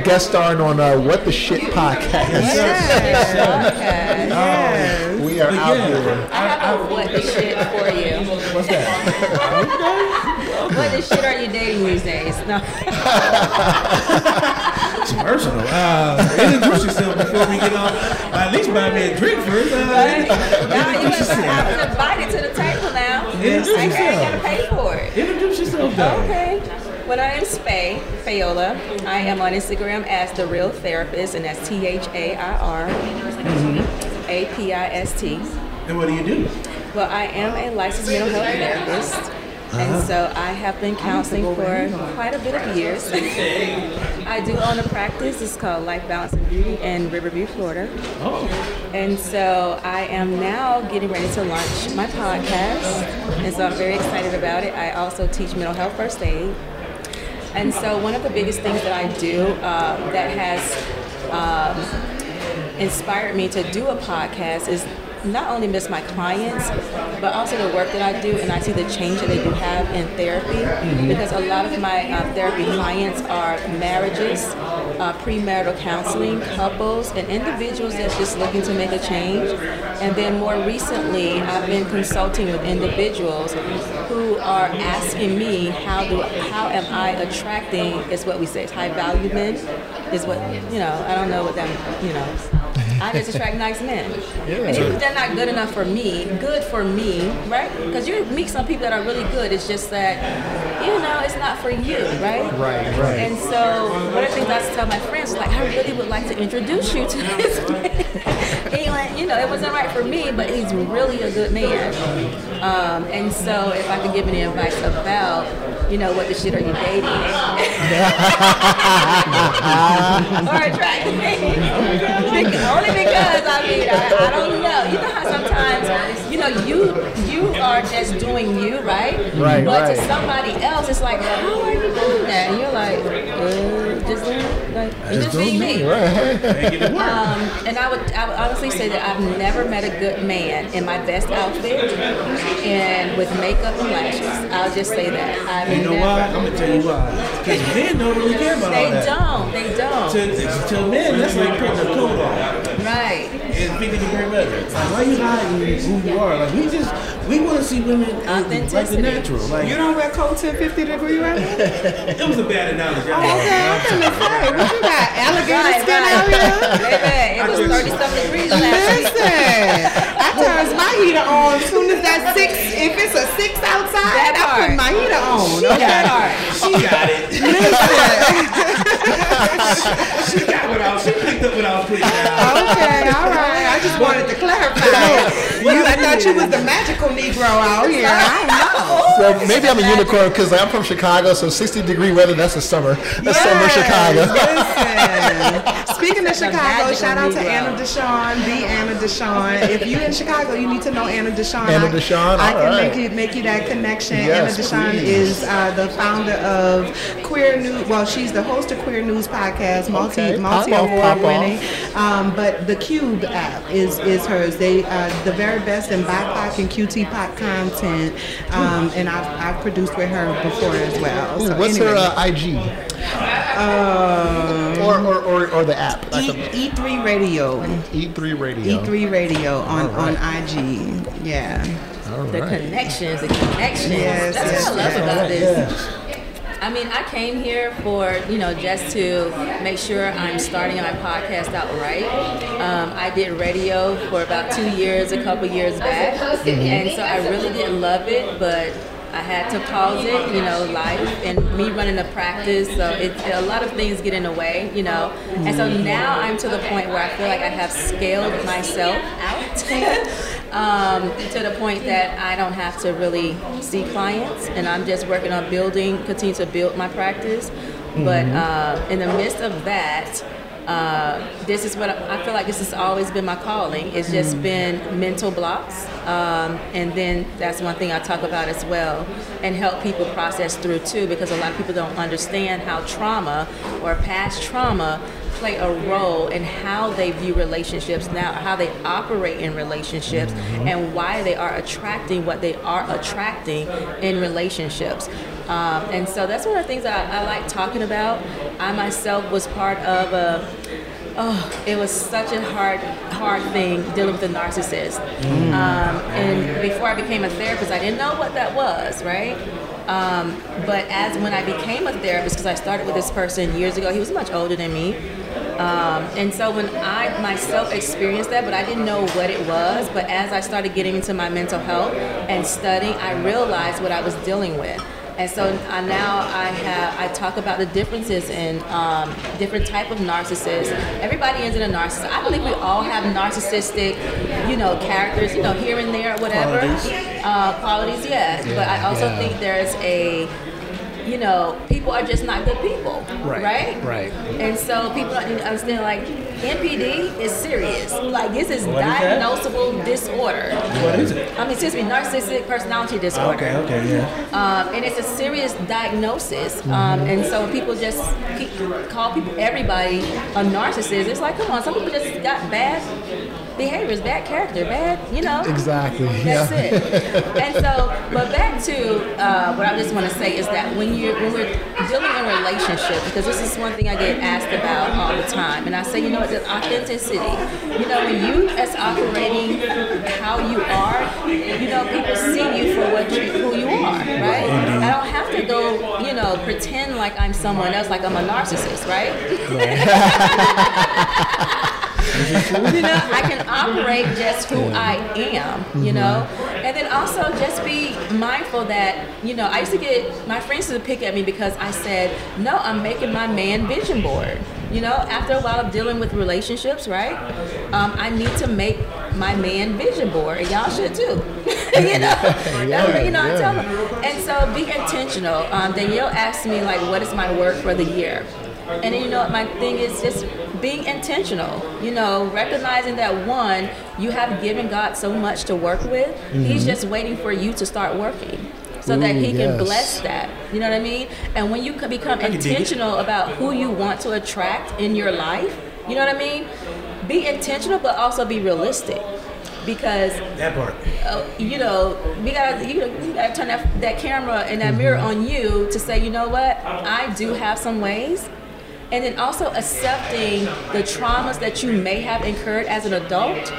guest starring on uh, What the Shit podcast. Okay. We are But out yeah. here. I have a what the shit for you. What's that? What the shit are you dating these days? No. It's personal. Uh, introduce yourself before we get on. At least buy me a drink first. Uh, Now you introduce was, I yourself. was invited to the table now. Introduce I yourself. gotta pay for it. Introduce yourself, though. Okay. Well, I am Spay, Fayola. I am on Instagram as The Real Therapist, and that's T H A I R A P I S T. And what do you do? Well, I am a licensed mental health therapist. And so I have been counseling for quite a bit of years. I do own a practice. It's called Life Balance and Beauty in Riverview, Florida. Oh, And so I am now getting ready to launch my podcast. And so I'm very excited about it. I also teach mental health first aid. And so one of the biggest things that I do uh, that has um, inspired me to do a podcast is not only miss my clients, but also the work that I do, and I see the change that they do have in therapy. Because a lot of my uh, therapy clients are marriages, uh, premarital counseling, couples, and individuals that's just looking to make a change. And then more recently, I've been consulting with individuals who are asking me how do how am I attracting? Is what we say, it's high value men. Is what you know. I don't know what that you know. I just attract nice men. And if they're not good enough for me, good for me, right? Because you meet some people that are really good. It's just that, you know, it's not for you, right? Right, right. And so one of the things I tell my friends like, I really would like to introduce you to this man. he went, you know, it wasn't right for me, but he's really a good man. Um, and so if I could give any advice about, you know, what the shit are you dating? or attracting me. Because- Only because I mean I, I don't know. You know how sometimes you know you you are just doing you, right? Right, But right. to somebody else, it's like, how are you doing that? And you're like, uh, just doing like you just being me. make it work. Um, and I would, I would honestly say that I've never met a good man in my best outfit and with makeup and lashes. I'll just say that. I've You know never, why? I'm gonna tell you why. Men don't really care about all They don't. They don't. To, to men, that's like putting a coat on. Right. And 50 degree weather. Like, why you hiding who you are? Like, we just, we want to see women in- like the natural. Like, You don't wear coats in 50 degree weather? it was a bad analogy. Okay, I'm finna say, what you got? Alligator Right, skin right. out here? Baby, it was 30 something degrees last week. Listen, I turns my heater on as soon as that six, if it's a six outside, That I put my heater on. That part. She got it. she got what I was, she picked up what I was putting down. Okay, all right. I just wanted to clarify. You, I thought you was the magical Negro out here. I don't know. So maybe I'm a unicorn because I'm from Chicago, so 60 degree weather, that's the summer. That's summer Chicago. Listen. Speaking of Chicago, shout out to Negro. Anna Deshawn, the Anna Deshawn. If you're in Chicago, you need to know Anna Deshawn. Anna Deshawn, I, all can right. make you make you that connection. Yes, Anna Deshawn please. is uh, the founder of Queer News. Well, she's the host of Queer News podcast, multi Okay, multi pop off, pop award winning. Um, but the Cube app is is hers. They uh, the very best in BIPOC and QTPOC content, um, and I've, I've produced with her before as well. So What's anyway. her uh, IG? Um, Or, or, or, or the app? Like E, E3 Radio. a- E3 Radio. E3 Radio on, All right. on IG. Yeah. All The right. connections, the connections. Yes, That's yes, what I love yes. about this. I mean, I came here for, you know, just to make sure I'm starting my podcast out right. Um, I did radio for about two years, a couple years back. And so I really didn't love it, but I had to pause it, you know, life and me running a practice. So it, a lot of things get in the way, you know. And so now I'm to the point where I feel like I have scaled myself out. Um, to the point that I don't have to really see clients, and I'm just working on building, continue to build my practice. But uh, in the midst of that, uh, this is what I, I feel like this has always been my calling. It's just been mental blocks, um, and then that's one thing I talk about as well, and help people process through too, because a lot of people don't understand how trauma or past trauma play a role in how they view relationships now, how they operate in relationships, and why they are attracting what they are attracting in relationships. Um, and so that's one of the things I, I like talking about. I myself was part of a oh, it was such a hard, hard thing dealing with a narcissist. Um, and before I became a therapist, I didn't know what that was, right? Um, but as when I became a therapist, because I started with this person years ago, he was much older than me. Um, and so when I myself experienced that, but I didn't know what it was. But as I started getting into my mental health and studying, I realized what I was dealing with. And so I, now I have I talk about the differences in um, different type of narcissists. Everybody is in a narcissist. I believe we all have narcissistic, you know, characters, you know, here and there, whatever Qualities. uh, qualities. Yes, but I also Yeah. think there's a you know, people are just not good people, Right, right? right. And so people don't understand like NPD is serious. Like this is What is diagnosable disorder. What is it? I mean, excuse me, narcissistic personality disorder. Okay, okay, yeah. Um, and it's a serious diagnosis. Um, and so people just keep, call people, everybody, a narcissist. It's like, come on, some people just got bad behaviors, bad character, bad, you know. Exactly. That's yeah. it. And so, but back to uh, what I just want to say is that when you when we're dealing in relationship, because this is one thing I get asked about all the time, and I say, you know, it's the authenticity. You know, when you as operating how you are, you know, people see you for what you who you are, right? I don't have to go, you know, pretend like I'm someone else, like I'm a narcissist, right? you know, I can operate just who I am, you know? And then also just be mindful that, you know, I used to get, my friends to pick at me because I said, no, I'm making my man vision board. You know, after a while of dealing with relationships, right? Um, I need to make my man vision board, and y'all should too. you know, what, you know, I tell them. And so be intentional. Um, Danielle asked me like, what is my work for the year? And then, you know, what my thing is just being intentional. You know, recognizing that one, you have given God so much to work with. He's just waiting for you to start working. So that Ooh, he can yes. bless that. You know what I mean? And when you can become can intentional about who you want to attract in your life, you know what I mean? Be intentional, but also be realistic. Because That part. uh, you know, we gotta you, you gotta turn that, that camera and that mirror on you to say, you know what, I do have some ways. And then also accepting the traumas that you may have incurred as an adult.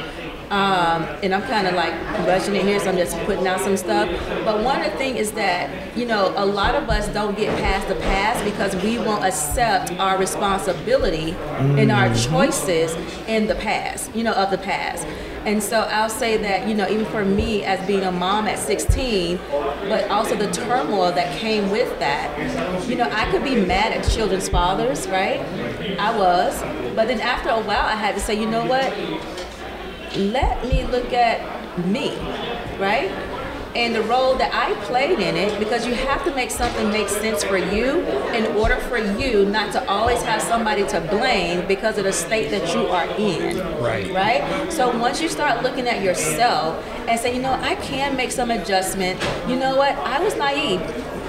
Um, and I'm kind of like rushing in here, so I'm just putting out some stuff. But one of the things is that, you know, a lot of us don't get past the past because we won't accept our responsibility and our choices in the past, you know, of the past. And so I'll say that, you know, even for me as being a mom at 16, but also the turmoil that came with that, you know, I could be mad at children's fathers, right? I was. But then after a while, I had to say, you know what? Let me look at me, right? And the role that I played in it, because you have to make something make sense for you in order for you not to always have somebody to blame because of the state that you are in. Right. Right? So once you start looking at yourself and say, you know, I can make some adjustment. You know what? I was naive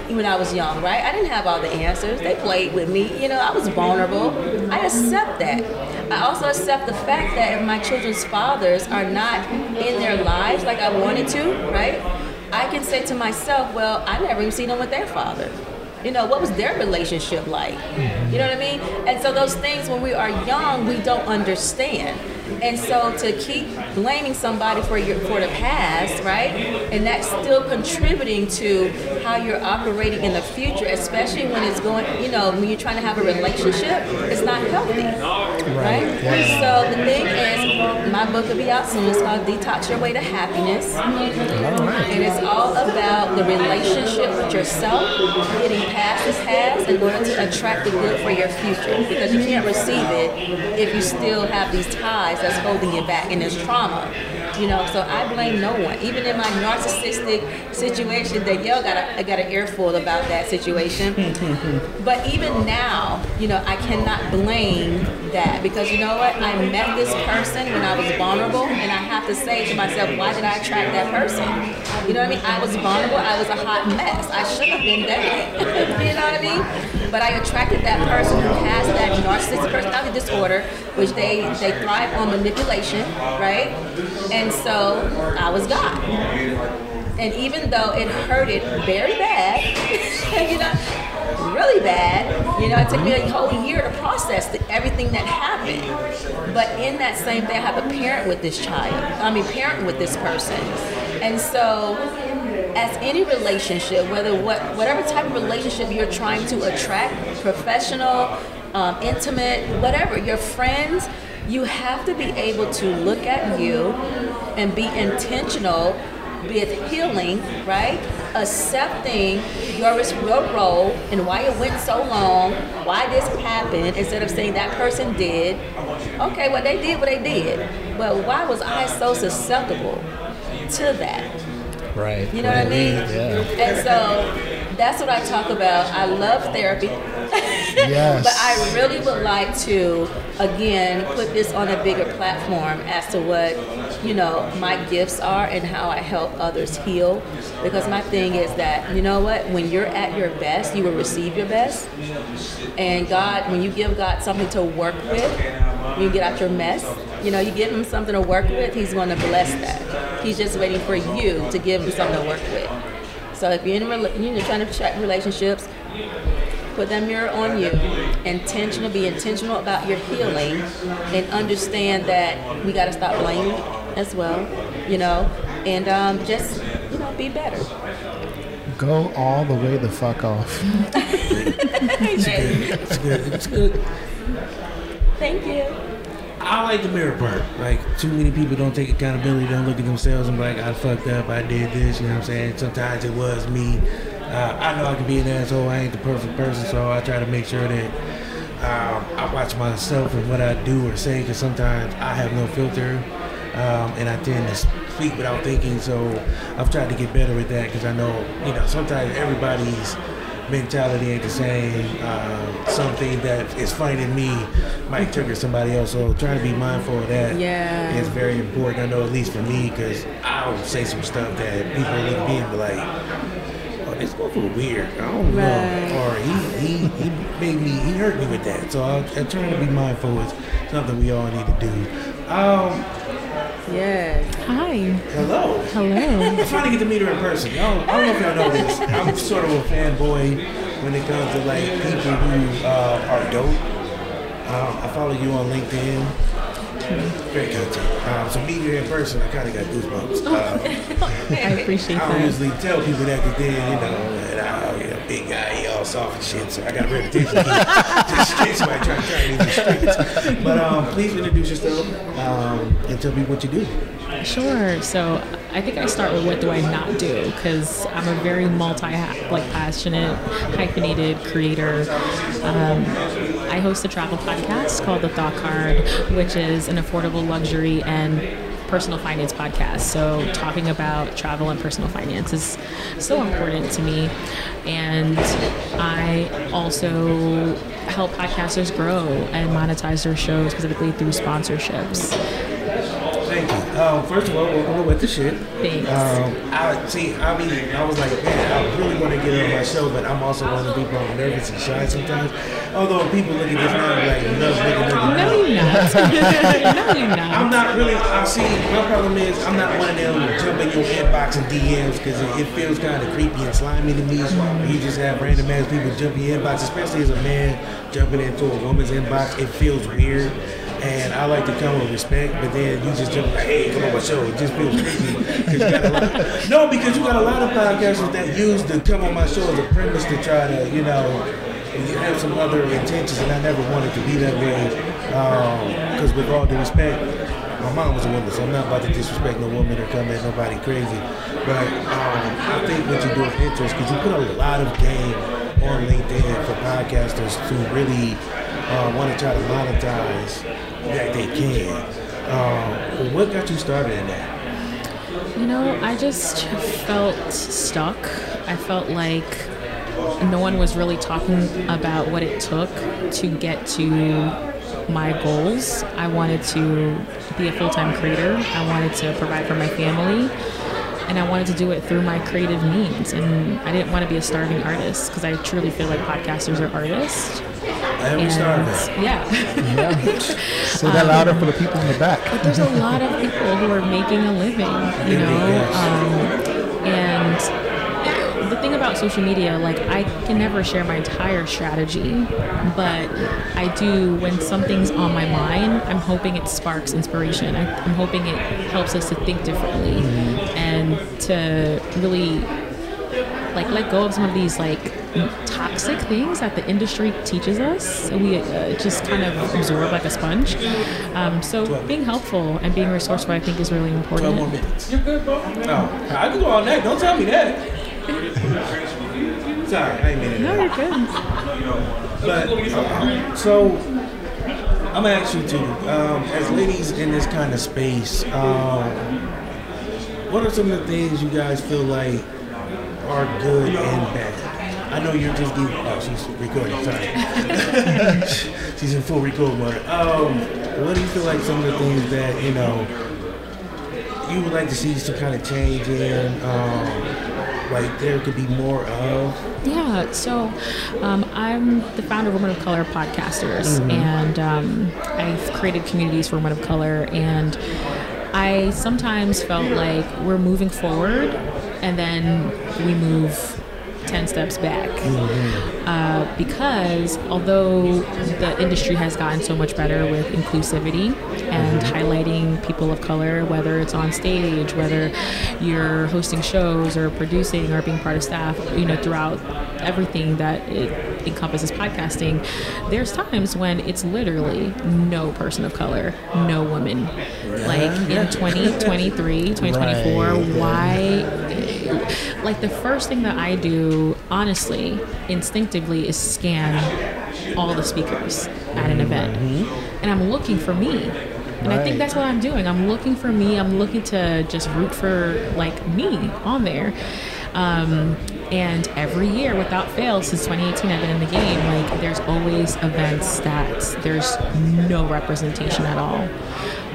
when I was young, right? I didn't have all the answers. They played with me. You know, I was vulnerable. I accept that. I also accept the fact that if my children's fathers are not in their lives like I wanted to, right? I can say to myself, well, I never even seen them with their father. You know, what was their relationship like? You know what I mean? And so those things when we are young, we don't understand. And so to keep blaming somebody for your for the past, right? And that's still contributing to how you're operating in the future, especially when it's going, you know, when you're trying to have a relationship, it's not healthy. Right? So the thing is, my book will be out soon. It's called Detox Your Way to Happiness. And it's all about the relationship with yourself, getting past this past in order to attract the good for your future. Because you can't receive it if you still have these ties that's holding you back and there's trauma. You know, so I blame no one. Even in my narcissistic situation, Danielle got a, I got an earful about that situation. but even now, you know, I cannot blame that because you know what? I met this person when I was vulnerable, and I have to say to myself, why did I attract that person? You know what I mean? I was vulnerable. I was a hot mess. I should have been dating. you know what I mean? But I attracted that person who has that narcissistic personality disorder, which they they thrive on manipulation, right? And so I was God. And even though it hurted very bad, you know, really bad, you know, it took me a whole year to process the, everything that happened. But in that same day, I have a parent with this child. I mean, parent with this person. And so, as any relationship, whether what whatever type of relationship you're trying to attract, professional, um, intimate, whatever, your friends, you have to be able to look at you and be intentional with healing, right? Accepting your, your role and why it went so long, why this happened, instead of saying that person did. Okay, well, they did what they did. But why was I so susceptible to that? Right. You know what I mean? Yeah. And so that's what I talk about. I love therapy. Yes. but I really would like to, again, put this on a bigger platform as to what, you know, my gifts are and how I help others heal. Because my thing is that, you know what, when you're at your best, you will receive your best. And God, when you give God something to work with, you get out your mess, you know, you give him something to work with, he's going to bless that. He's just waiting for you to give him something to work with. So if you're in a, you know, trying to check relationships, put that mirror on you. Intentional, be intentional about your healing, and understand that we got to stop blaming as well, you know, and um, just you know be better. Go all the way the fuck off. It's good. It's good. Thank you. I like the mirror part. Like too many people don't take accountability, don't look at themselves and be like, I fucked up, I did this. You know what I'm saying? Sometimes it was me. Uh, I know I can be an asshole. I ain't the perfect person, so I try to make sure that um, I watch myself and what I do or say, because sometimes I have no filter, um, and I tend to speak without thinking. So I've tried to get better with that because I know, you know, sometimes everybody's mentality ain't the same. Uh, something that is to me might trigger somebody else. So trying to be mindful of that Yeah. is very important. I know at least for me because I'll say some stuff that people look at me and be like, "Oh, this motherfucker weird." I don't Right. know, or he he he made me he hurt me with that. So I'll, I'm trying to be mindful. It's something we all need to do. Um, Yes. Hi. hello. Hello. I'm trying to get to meet her in person. Y'all, I don't know if y'all know this. I'm sort of a fanboy when it comes to like people who uh, are dope. Um, I follow you on LinkedIn. Great content. Um, so meeting you in person, I kind of got goosebumps. Uh, I appreciate I don't that. usually tell people that because then, you know, that I, you know, big guy, he all soft and shit. So I got a reputation. Just straight somebody trying to in the streets. But um, please introduce yourself um, and tell me what you do. Sure. So I think I start with what do I not do because I'm a very multi like passionate, hyphenated creator. Um, I host a travel podcast called The Thought Card, which is an affordable luxury and personal finance podcast. So talking about travel and personal finance is so important to me. And I also help podcasters grow and monetize their shows specifically through sponsorships. Thank you. Um, first of all, welcome to What the Shit. Thanks. Um, I see. I mean, I was like, man, I really want to get on my show, but I'm also one of the people I'm nervous and shy sometimes. Although people look at this now and like, love, nigga, nigga, No, no. you're not. no, you're not. I'm not. really. I see. My problem is I'm not one of them jumping your inbox and DMs because it, it feels kind of creepy and slimy to me. When you just have random ass people jumping your inbox, especially as a man jumping into a woman's inbox. It feels weird. And I like to come with respect, but then you just jump hey, come on my show. It just feels a lot, no, because you got a lot of podcasters that use the come on my show as a premise to try to, you know, you have some other intentions, and I never wanted to be that way. Because with all due respect, my mom was a woman, so I'm not about to disrespect no woman or come at nobody crazy. But um, I think what you do is interesting because you put a lot of game on LinkedIn for podcasters to really uh, want to try to monetize that they can. Um, what got you started in that? You know, I just felt stuck. I felt like no one was really talking about what it took to get to my goals. I wanted to be a full time creator, I wanted to provide for my family. And I wanted to do it through my creative means. And I didn't want to be a starving artist because I truly feel like podcasters are artists. I am starving. Yeah. Yeah. Say that louder for the people in the back. But there's a lot of people who are making a living, you know. Um, and the thing about social media, like I can never share my entire strategy, but I do when something's on my mind. I'm hoping it sparks inspiration. I, I'm hoping it helps us to think differently and to really like let go of some of these like toxic things that the industry teaches us so we uh, just kind of absorb like a sponge um, so being helpful and being resourceful i think is really important 12 more minutes. You're good, bro. Oh, I can go all night. Don't tell me that. Sorry, I ain't mean it. no you're good But uh, so I'm gonna ask you too, um, as ladies in this kind of space, um, what are some of the things you guys feel like are good and bad? I know you're just giving. Oh, she's recording. Sorry, she's in full record mode. Um, what do you feel like some of the things that you know you would like to see some kind of change in? Um, like there could be more of. Yeah, so um, I'm the founder of Women of Color Podcasters, and um, I've created communities for women of color. And I sometimes felt like we're moving forward, and then we move 10 steps back. Mm-hmm. Uh, because although the industry has gotten so much better with inclusivity and highlighting people of color, whether it's on stage, whether you're hosting shows or producing or being part of staff, you know, throughout everything that it encompasses podcasting, there's times when it's literally no person of color, no woman. Like in 2023, 2024, Right. why like the first thing that I do, honestly, instinctively, is scan all the speakers at an event, and I'm looking for me. And I think that's what I'm doing. I'm looking for me. I'm looking to just root for like me on there. Um, and every year, without fail, since 2018, I've been in the game. Like, there's always events that there's no representation at all.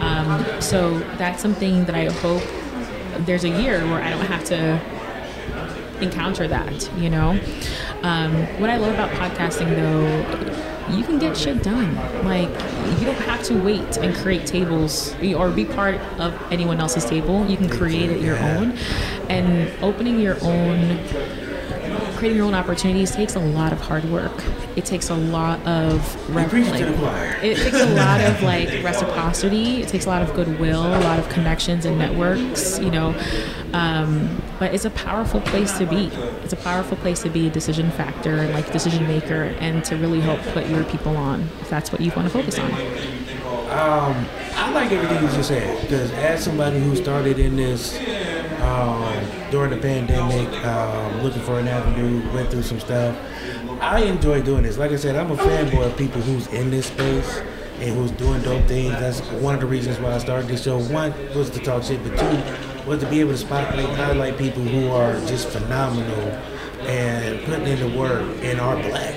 Um, so that's something that I hope there's a year where I don't have to encounter that, you know? Um, what I love about podcasting though, you can get shit done. Like, you don't have to wait and create tables or be part of anyone else's table. You can create it your own. And opening your own creating your own opportunities takes a lot of hard work. It takes a lot of rep- like- it takes a lot of like reciprocity. It takes a lot of goodwill, a lot of connections and networks. You know, um, but it's a powerful place to be. It's a powerful place to be a decision factor and like decision maker, and to really help put your people on if that's what you want to focus on. Um, I like everything you just said because as somebody who started in this um, during the pandemic, um, looking for an avenue, went through some stuff. I enjoy doing this. Like I said, I'm a fanboy of people who's in this space and who's doing dope things. That's one of the reasons why I started this show. One was to talk shit, but two was to be able to spotlight, highlight people who are just phenomenal and putting in the work and are black.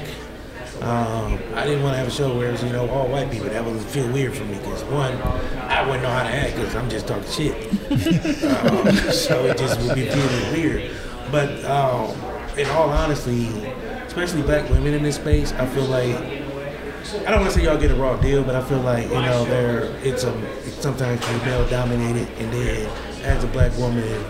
Um, I didn't want to have a show where it was, you know, all white people. That would feel weird for me because one, I wouldn't know how to act because I'm just talking shit. um, so it just would be feeling weird. But um, in all honesty, especially black women in this space, I feel like I don't want to say y'all get a raw deal, but I feel like you know there it's a it's sometimes you're male dominated, and then as a black woman,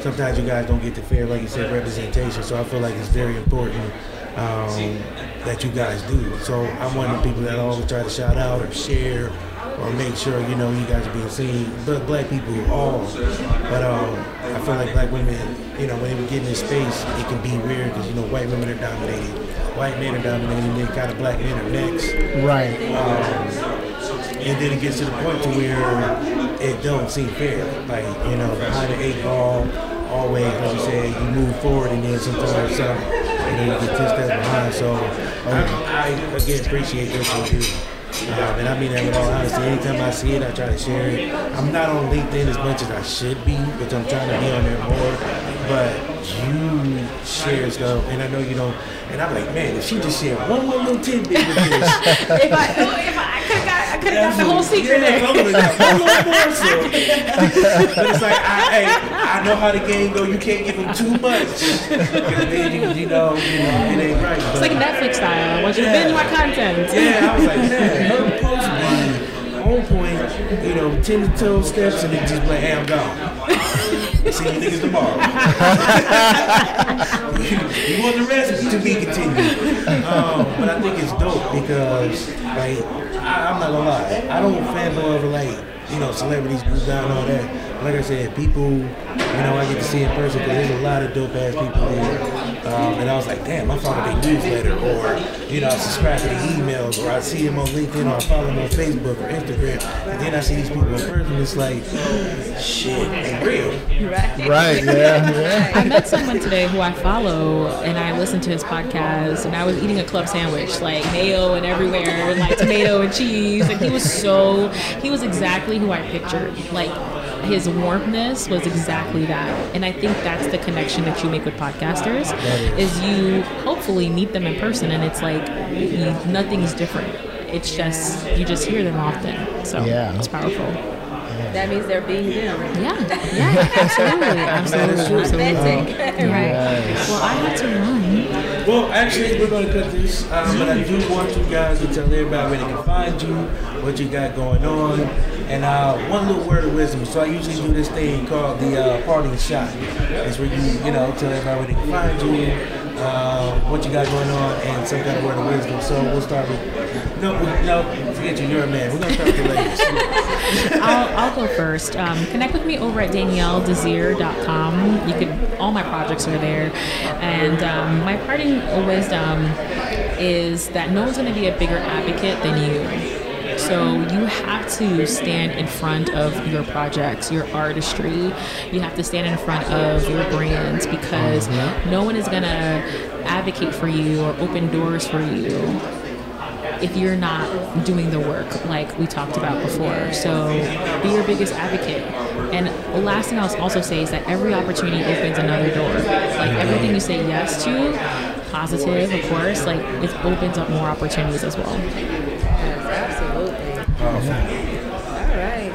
sometimes you guys don't get the fair, like you said, representation. So I feel like it's very important um, that you guys do. So I'm one of the people that always try to shout out or share or make sure you know you guys are being seen. But black people all, but um, I feel like black women, you know, when they get in this space, it can be weird because you know white women are dominated, white men are dominated, and they kind of black in their necks. Right. And then it gets to the point to where it don't seem fair. Like, you know, behind the eight ball, always, like you said, you move forward and then sometimes some, you get ten steps behind. So I, I again appreciate this you. Um, and I mean that with all honesty. Anytime I see it, I try to share it. I'm not on LinkedIn as much as I should be, but I'm trying to be on there more. But you share stuff, and I know you don't. And I'm like, man, if she just shared one more little tidbit with this, if I could have got, I could have got the whole secret yeah, there. I'm gonna got one little morsel. but it's like, I, hey, I know how the game go. You can't give them too much. then you, you know, you know, it ain't right. It's like Netflix style. I want you to binge my content. Yeah, I was like, man, her post on point, you know, 10 to 12 steps, and then just like, hey, I'm gone. See you niggas tomorrow. you want the rest to be continued. Um, but I think it's dope because, like, I, I'm not gonna lie, I don't fanboy over, like, you know, celebrities group down and all that. Like I said, people, you know, I get to see in person because there's a lot of dope ass people here. Um, and I was like, damn, I follow their newsletter, or you know, I subscribe to the emails, or I see them on LinkedIn, or I follow them on Facebook or Instagram, and then I see these people in person. It's like, shit, they real. Right. Right. Yeah. Yeah. I met someone today who I follow, and I listened to his podcast, and I was eating a club sandwich, like mayo and everywhere, and like tomato and cheese, and he was so, he was exactly who I pictured. Like his warmthness was exactly that, and I think that's the connection that you make with podcasters, is you hopefully meet them in person, and it's like you, nothing's different. It's just you just hear them often, so Yeah. it's powerful. That means they're being them. Yeah, yeah, absolutely, absolutely, absolutely. Authentic. right. Yes. Well, I had to run. Well, actually, we're going to cut this, um, but I do want you guys to tell everybody where they can find you, what you got going on, and uh, one little word of wisdom. So I usually do this thing called the uh, parting shot. It's where you, you know, tell everybody where they can find you, uh, what you got going on, and some kind of word of wisdom. So we'll start with, no, no, forget you, you're a man. We're to start with the ladies. I'll, I'll go first. Um, connect with me over at danielledesir.com. You could all my projects are there, and um, my parting wisdom is that no one's to be a bigger advocate than you. So you have to stand in front of your projects, your artistry. You have to stand in front of your brands because mm-hmm. no one is going to advocate for you or open doors for you if you're not doing the work like we talked about before. So be your biggest advocate. And the last thing I'll also say is that every opportunity opens another door. Like mm-hmm. everything you say yes to, positive, of course, like it opens up more opportunities as well. All right.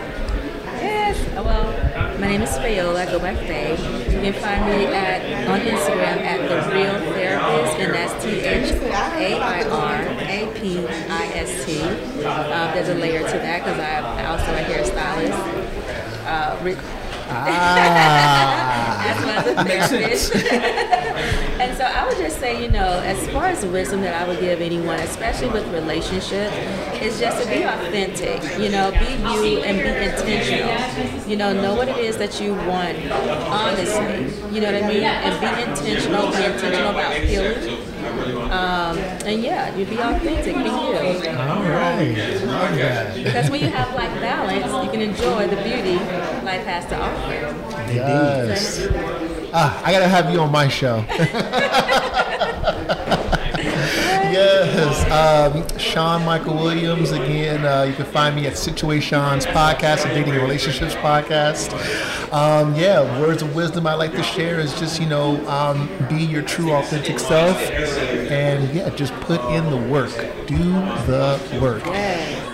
Yes. Well, my name is Fayola. I go by Faye. You can find me at on Instagram at the Real Therapist, and that's T H A I R A P I S T. Um, there's a layer to that because I'm also a hairstylist. Uh, Ah. as well as a therapist. and so I would just say, you know, as far as wisdom that I would give anyone, especially with relationships, is just to be authentic. You know, be you and be intentional. You know, know what it is that you want, honestly. You know what I mean? And be intentional. Be intentional about healing. Um, and yeah, you be authentic. Be you. All right. Love. Because when you have life balance, you can enjoy the beauty life has to offer. Yes. Ah, I gotta have you on my show. yes. Um, Sean Michael Williams again. Uh, you can find me at Situations Podcast, a dating and relationships podcast. Um, yeah, words of wisdom I like to share is just you know um, be your true authentic self, and yeah, just put in the work. Do the work.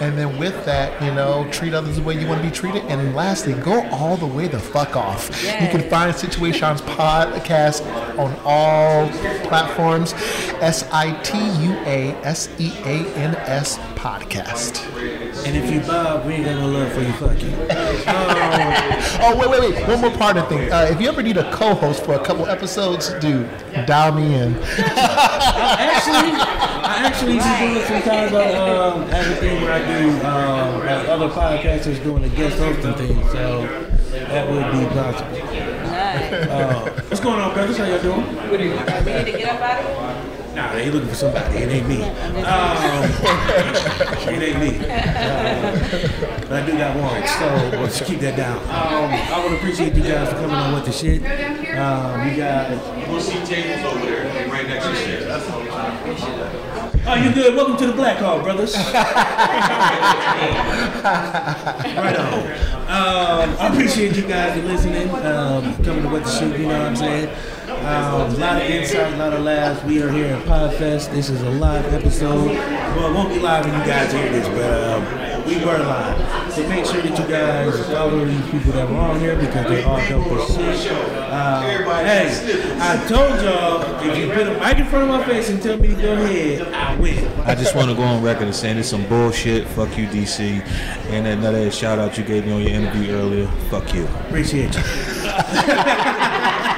And then with that, you know, treat others the way you want to be treated. And lastly, go all the way the fuck off. You can find Situations Podcast on all platforms. S I T U A S E A N S podcast. And if you Bob, we ain't got no love for you. Fuck you. Um, Oh wait, wait, wait! One more part of the thing. Uh, if you ever need a co-host for a couple episodes, dude, dial me in. actually, I actually be doing some kind of um, everything where I do um, like other podcasters doing a guest hosting thing, so that would be possible. Nice. Uh, what's going on, brothers? How y'all doing? We need to get up out of here. Nah, they looking for somebody. It ain't me. Um, it ain't me. Uh, but I do got warrants, so let's keep that down. Um, I would appreciate you guys for coming on with the shit. Um, we got. We'll see tables over there, right next to shit. That's all I appreciate that. Oh, you good? Welcome to the Black Hall, brothers. right on. Um, I appreciate you guys for listening, um, coming to what the shit, you know what I'm saying? Um, a lot of insight, a lot of laughs. We are here at Podfest. This is a live episode. Well, it won't be live when you guys hear this, but um, we were live. So make sure that you guys follow these people that were on here because they all dope as shit. Uh, hey, I told y'all if you put a mic in front of my face and tell me to go ahead, I win. I just want to go on record and saying it's some bullshit. Fuck you, DC. And another shout out you gave me on your interview earlier. Fuck you. Appreciate you.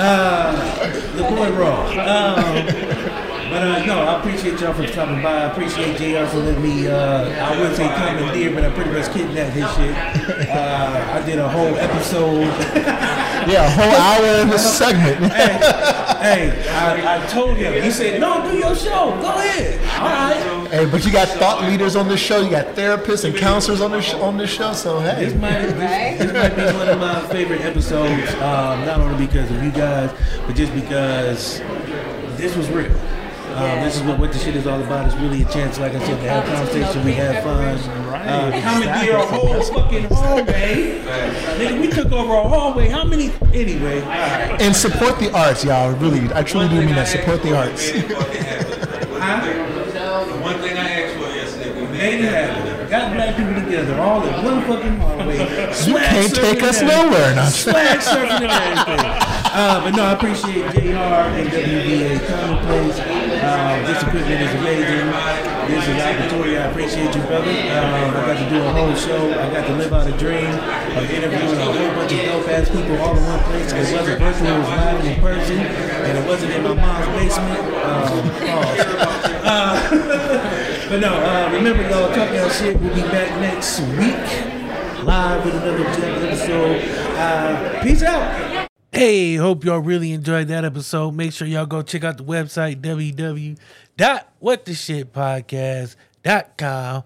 uh, the boy raw. Um, but uh, no, I appreciate y'all for stopping by. I appreciate JR for letting me. Uh, I wouldn't say commandeer, but I pretty much kidnapped his shit. Uh, I did a whole episode. Yeah, a whole hour in this segment. hey, hey, I, I told him. He said, "No, do your show. Go ahead." All right. Hey, but you got thought leaders on this show. You got therapists and counselors on this sh- on this show. So This hey, might, this, this might be one of my favorite episodes, um, not only because of you guys, but just because this was real. Um, this is what, what the shit is all about. It's really a chance, like I said, to have a conversation, we have fun. Uh, commandeer a whole fucking hallway. Nigga, we took over a hallway. How many? Anyway, and support the arts, y'all. Really, I truly do mean that. Support the arts. the One thing I asked for yesterday, we Made it happen. Got black people together, all in one fucking hallway. You can't take us nowhere. No. Swag surfing and everything. Uh, but no, I appreciate JR and WBA Commonplace. Uh, this equipment is amazing. This is opportunity. I appreciate you, brother. Um, I got to do a whole show. I got to live out a dream of interviewing a whole bunch of dope ass people all in one place. It wasn't virtual, it was live in person, and it wasn't in my mom's basement. Um. Uh, but no, uh, remember y'all, talk y'all shit. We'll be back next week, live with another episode. Uh, peace out. Hey, hope y'all really enjoyed that episode. Make sure y'all go check out the website www.whattheshitpodcast.com.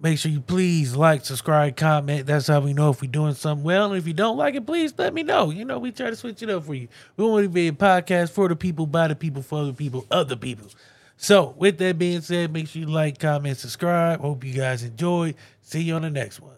Make sure you please like, subscribe, comment. That's how we know if we're doing something well. And if you don't like it, please let me know. You know, we try to switch it up for you. We want to be a podcast for the people, by the people, for the people, of the people. So, with that being said, make sure you like, comment, subscribe. Hope you guys enjoyed. See you on the next one.